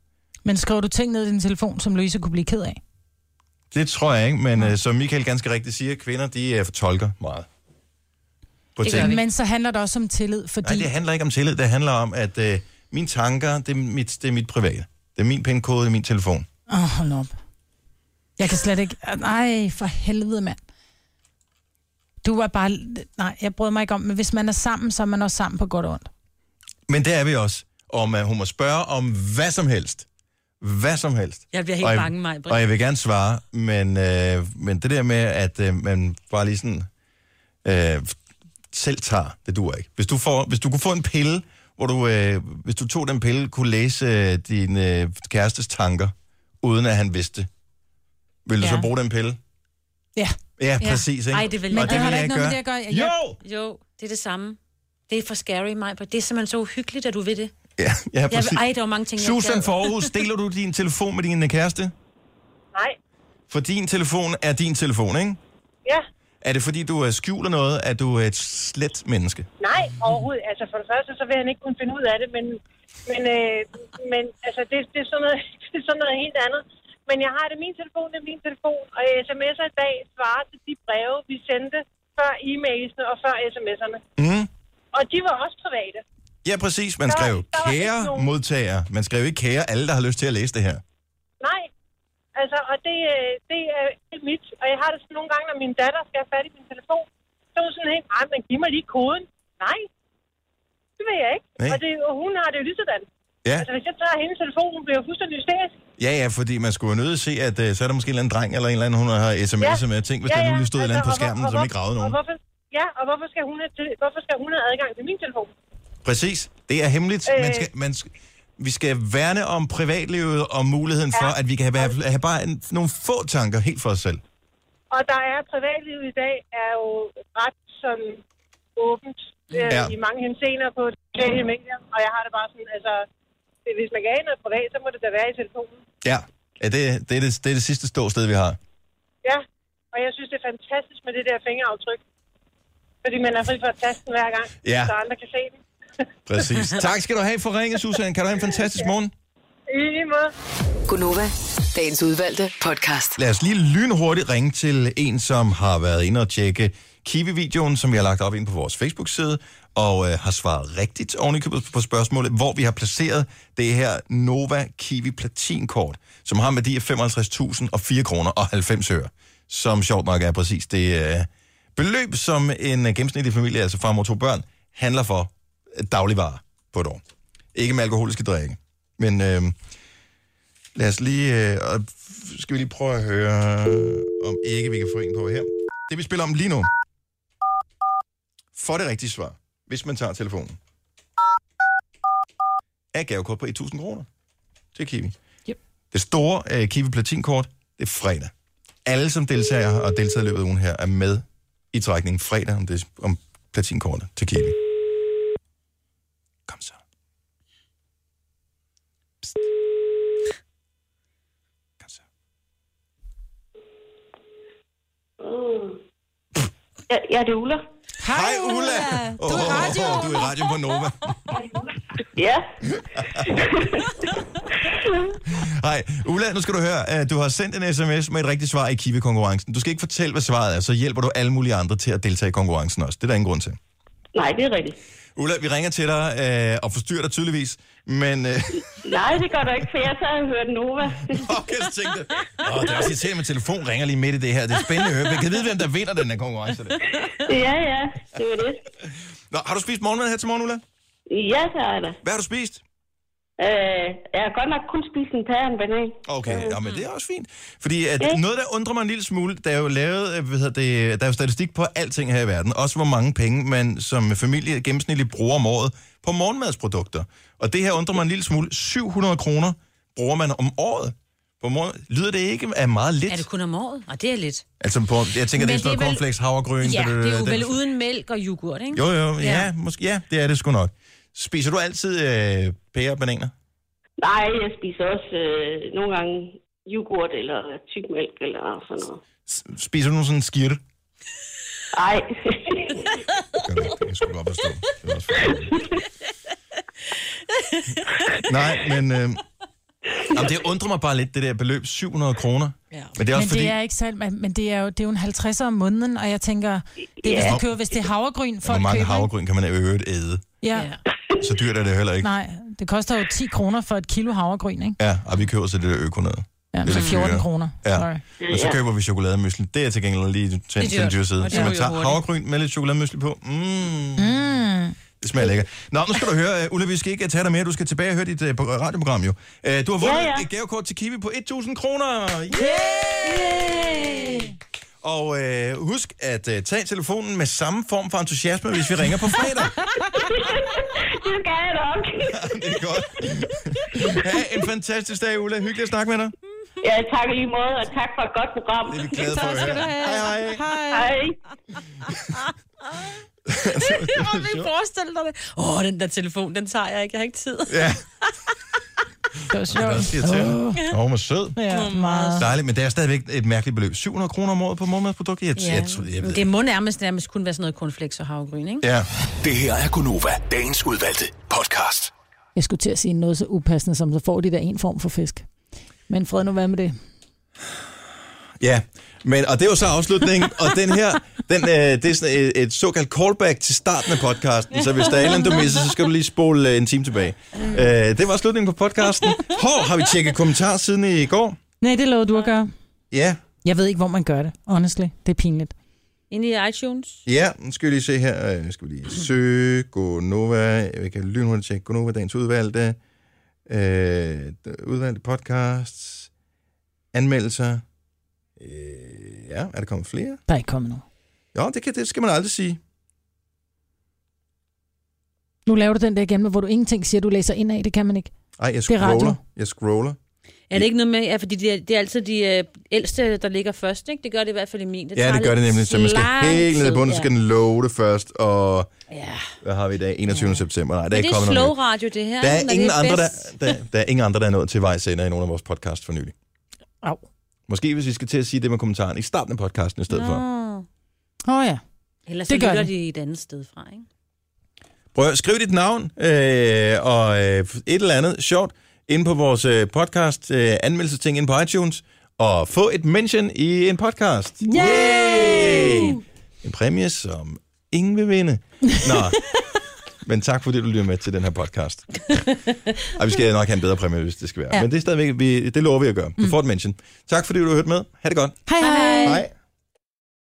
Men skriver du ting ned i din telefon, som Louise kunne blive ked af? Det tror jeg ikke, men øh, som Michael ganske rigtigt siger, kvinder, de øh, fortolker meget. På ting. Men så handler det også om tillid, fordi... Nej, det handler ikke om tillid. Det handler om, at øh, mine tanker, det er, mit, det er mit private. Det er min pindkode, er min telefon. Åh, oh, hold op. Jeg kan slet ikke... Nej, for helvede, mand. Du var bare... Nej, jeg bryder mig ikke om, men hvis man er sammen, så er man også sammen på godt og ondt. Men det er vi også. Om uh, hun må spørge om hvad som helst. Hvad som helst. Jeg bliver helt Og jeg- bange, mig. Og jeg vil gerne svare, men, øh, men det der med, at øh, man bare lige sådan øh, selv tager, det duer ikke. Hvis du, får, hvis du kunne få en pille, hvor du, øh, hvis du tog den pille, kunne læse øh, din øh, kærestes tanker, uden at han vidste det, vil du Ja. så bruge den pille? Ja. Ja, præcis. Ikke? Ej, det vil Men jeg det, det har da jeg ikke noget med det at gøre. Jeg, Jo! Jo, det er det samme. Det er for scary, mig. Det er simpelthen så uhyggeligt, at du ved det. Ja, ja Jeg, præcis. ej, der var mange ting, jeg Susan gad. for Aarhus, deler du din telefon med din kæreste? Nej. For din telefon er din telefon, ikke? Ja. Er det fordi, du øh, skjuler noget, at du er et slet menneske? Nej, overhovedet. Altså for det første, så vil han ikke kunne finde ud af det, men, men, øh, men altså, det, det, er sådan noget, det er sådan noget helt andet. Men jeg har det, min telefon det er min telefon, og sms'er i dag svarer til de breve, vi sendte før e-mailsene og før sms'erne. Mm. Og de var også private. Ja, præcis. Man Der- skrev der ikke kære nogen- modtager. Man skrev ikke kære alle, der har lyst til at læse det her. Nej. Altså, og det, øh, det er helt mit. Og jeg har det sådan nogle gange, når min datter skal have fat i min telefon. Så er hun sådan helt, nej, men giv mig lige koden. Nej, det vil jeg ikke. Nej. Og, det, og hun har det jo lige sådan. Ja, Altså, hvis jeg tager hendes telefon, hun bliver fuldstændig hysterisk. Ja, ja, fordi man skulle jo nødt se, at uh, så er der måske en eller anden dreng eller en eller anden, hun har sms'et med. Tænk, hvis der nu lige stod et eller andet på Altså, og skærmen, og som ikke gravede og nogen. hvorfor, ja, og hvorfor skal, hun have, til- hvorfor skal hun have adgang til min telefon? Præcis. Det er hemmeligt. Øh. Man skal, man skal, vi skal værne om privatlivet og muligheden for, at vi kan have, have bare en, nogle få tanker helt for os selv. Og der er privatlivet i dag er jo ret sådan åbent øh, Ja. ja. i mange henseender på sociale medier. Og jeg har det bare sådan, altså, det- hvis man kan have noget privat, så må det da være i telefonen. Ja, ja det, det, er det, det er det sidste ståsted, vi har. Ja, og jeg synes, det er fantastisk med det der fingeraftryk. Fordi man er fri for at taste den hver gang, Ja. så andre kan se den. Præcis. tak skal du have for ringe, Susan. Kan du have en fantastisk morgen? I lige måde. Gunova, dagens udvalgte podcast. Lad os lige lynhurtigt ringe til en, som har været inde og tjekke Kiwi-videoen, som vi har lagt op ind på vores Facebook-side, og øh, har svaret rigtigt oven i købet på spørgsmålet, hvor vi har placeret det her Nova Kiwi Platinkort, som har en værdi af 55.000 og 4 kroner og 90 øre, som sjovt nok er præcis det øh, beløb, som en øh, gennemsnitlig familie, altså far, mor, to børn, handler for dagligvarer på et år. Ikke med alkoholiske drikke, men... Øh, Lad os lige, øh, skal vi lige prøve at høre, om ikke vi kan få en på her. Det vi spiller om lige nu. For det rigtige svar, hvis man tager telefonen, er gavekort på 1.000 kroner til Kiwi. Yep. Det store øh, Kiwi Platinkort, det er fredag. Alle, som deltager og deltager i løbet af ugen her, er med i trækningen fredag om, det, om platinkortet til Kiwi. Kom så. Psst. Kom så. Ja, ja, det er Ulla. Hej Ulla! Du er i radio. du er i radio på Nova. Ja. Hej, Ulla, nu skal du høre, at du har sendt en sms med et rigtigt svar i Kiwi-konkurrencen. Du skal ikke fortælle, hvad svaret er, så hjælper du alle mulige andre til at deltage i konkurrencen også. Det er der ingen grund til. Nej, det er rigtigt. Ulla, vi ringer til dig øh, og forstyrrer dig tydeligvis, men... Øh, Nej, det gør du ikke, for jeg så har hørt Nova. okay, så tænkte åh, det er også irriterende, at telefon ringer lige midt i det her. Det er spændende at høre. Vi kan vide, hvem der vinder den her konkurrence. Der. ja, ja, det var det. Nå, har du spist morgenmad her til morgen, Ulla? Ja, det har jeg da. Hvad har du spist? Øh, jeg har godt nok kun spist en pære og en banan. Okay, ja, men det er også fint. Fordi at Ja. noget, der undrer mig en lille smule, der er jo lavet, øh, hvad hedder det, der er jo statistik på alting her i verden. Også hvor mange penge man som familie gennemsnitligt bruger om året på morgenmadsprodukter. Og det her undrer mig en lille smule. 700 kroner bruger man om året på morgen. Lyder det ikke af meget lidt? Er det kun om året? Og det er lidt. Altså på, jeg tænker, Men det er sådan det er noget vel- cornflakes, havregryn. Ja, det er jo vel uden mælk og yoghurt, ikke? Jo, jo, ja, Ja. måske, ja, det er det sgu nok. Spiser du altid øh, pære og bananer? Nej, jeg spiser også øh, nogle gange yoghurt eller tykmælk eller sådan noget. Spiser du nogen sådan en skirte? Nej. Det kan jeg sgu godt forstå. Det er også Nej, men... Øh, jamen, det undrer mig bare lidt, det der beløb, 700 kroner. Ja. Men det er også men fordi... det er ikke sandt, men det er jo, det er jo en 50'er om måneden, og jeg tænker, det er, hvis Ja. du køber, hvis det er havregryn, Hvor folk mange køber, havregryn kan man øvrigt æde? Ja. Ja. Så dyrt er det heller ikke. Nej, det koster jo 10 kroner for et kilo havregryn, ikke? Ja, og vi køber så det der øko noget. Ja, er så lidt 14 dyrere. kroner. Ja. Sorry. Men så køber vi chokolademysli. Det er til gengæld lige til, en dyr side. og Så man tager havregryn med lidt chokolademysli på. Mm. Mm. Det smager lækkert. Nå, nu skal du høre, uh, Ulla, vi skal ikke tage dig mere. Du skal tilbage og høre dit uh, radioprogram jo. Uh, du har vundet Ja, ja. et gavekort til Kiwi på 1.000 kroner. Yay! Og uh, husk at uh, tage telefonen med samme form for entusiasme, hvis vi ringer på fredag. det skal jeg nok. det er godt. Ha' en fantastisk dag, Ulla. Hyggeligt at snakke med dig. ja, tak i lige måde, og tak for et godt program. Det er vi glade for at høre. Hej, hej. Hej. Jeg kan ikke forestille dig det. Åh, oh, den der telefon, den tager jeg ikke. Jeg har ikke tid. Ja, Det var det er sjovt. også. Åh, oh, hvor sød. Ja, meget. Dejligt, men det er stadigvæk et mærkeligt beløb. 700 kroner om året på morgenmadsprodukter? Jeg, Ja. jeg, jeg, jeg ved Det må nærmest, nærmest kun være sådan noget cornflakes og havregryn, ikke? Ja. Det her er Gunova, dagens udvalgte podcast. Jeg skulle til at sige noget så upassende, som så får de der en form for fisk. Men fred nu, hvad med det? Ja, men, og det er jo så afslutningen, og den her, den, øh, det er sådan et, et såkaldt callback til starten af podcasten, så hvis der er andet, du misser, så skal du lige spole øh, en time tilbage. Øh, det var slutningen på podcasten. Hår, har vi tjekket kommentarer siden i går? Nej, det lovede du at gøre. Ja, Jeg ved ikke, hvor man gør det, honestly. Det er pinligt. Inde i iTunes. ja, nu skal vi lige se her. Øh, skal vi lige søge Gonova. Jeg kan lynhurtigt tjekke Gonova, dagens udvalgte. Øh, udvalgte podcasts. Anmeldelser. Øh, ja, er der kommet flere? Der er ikke kommet nogen. Jo, det, kan, det skal man aldrig sige. Nu laver du den der igen, hvor du ingenting siger, du læser ind af. Det kan man ikke. Ej, jeg Det er scroller. Jeg scroller. Er det ikke noget med, ja, fordi det er, det er altid de øh, ældste, der ligger først, ikke? Det gør det i hvert fald i min. ja, tager det gør det nemlig. Så man skal helt ned i bunden, så skal den loade først. Og Ja. hvad har vi i dag? 21. Ja. september. Nej, der er ikke det er slow radio, det her. Der er, ingen det andre, der, der, der er ingen andre, der er nået til vejs ender i nogle af vores podcast for nylig. Au. Måske hvis vi skal til at sige det med kommentaren i starten af podcasten i stedet for. Nå. Åh oh, ja. Ellers Det så gør lytter de et andet sted fra, ikke? Prøv at skrive dit navn øh, og øh, et eller andet sjovt ind på vores øh, podcast øh, anmeldelsesting ind på iTunes og få et mention i en podcast. Yay! En præmie, som ingen vil vinde. Nå, men tak fordi du lytter med til den her podcast. Og vi skal nok have en bedre præmie, hvis det skal være. Ja. Ja. Men det er stadigvæk, vi, det lover vi at gøre. Du får et mention. Tak fordi du har hørt med. Ha' det godt. Hej hej. Hej.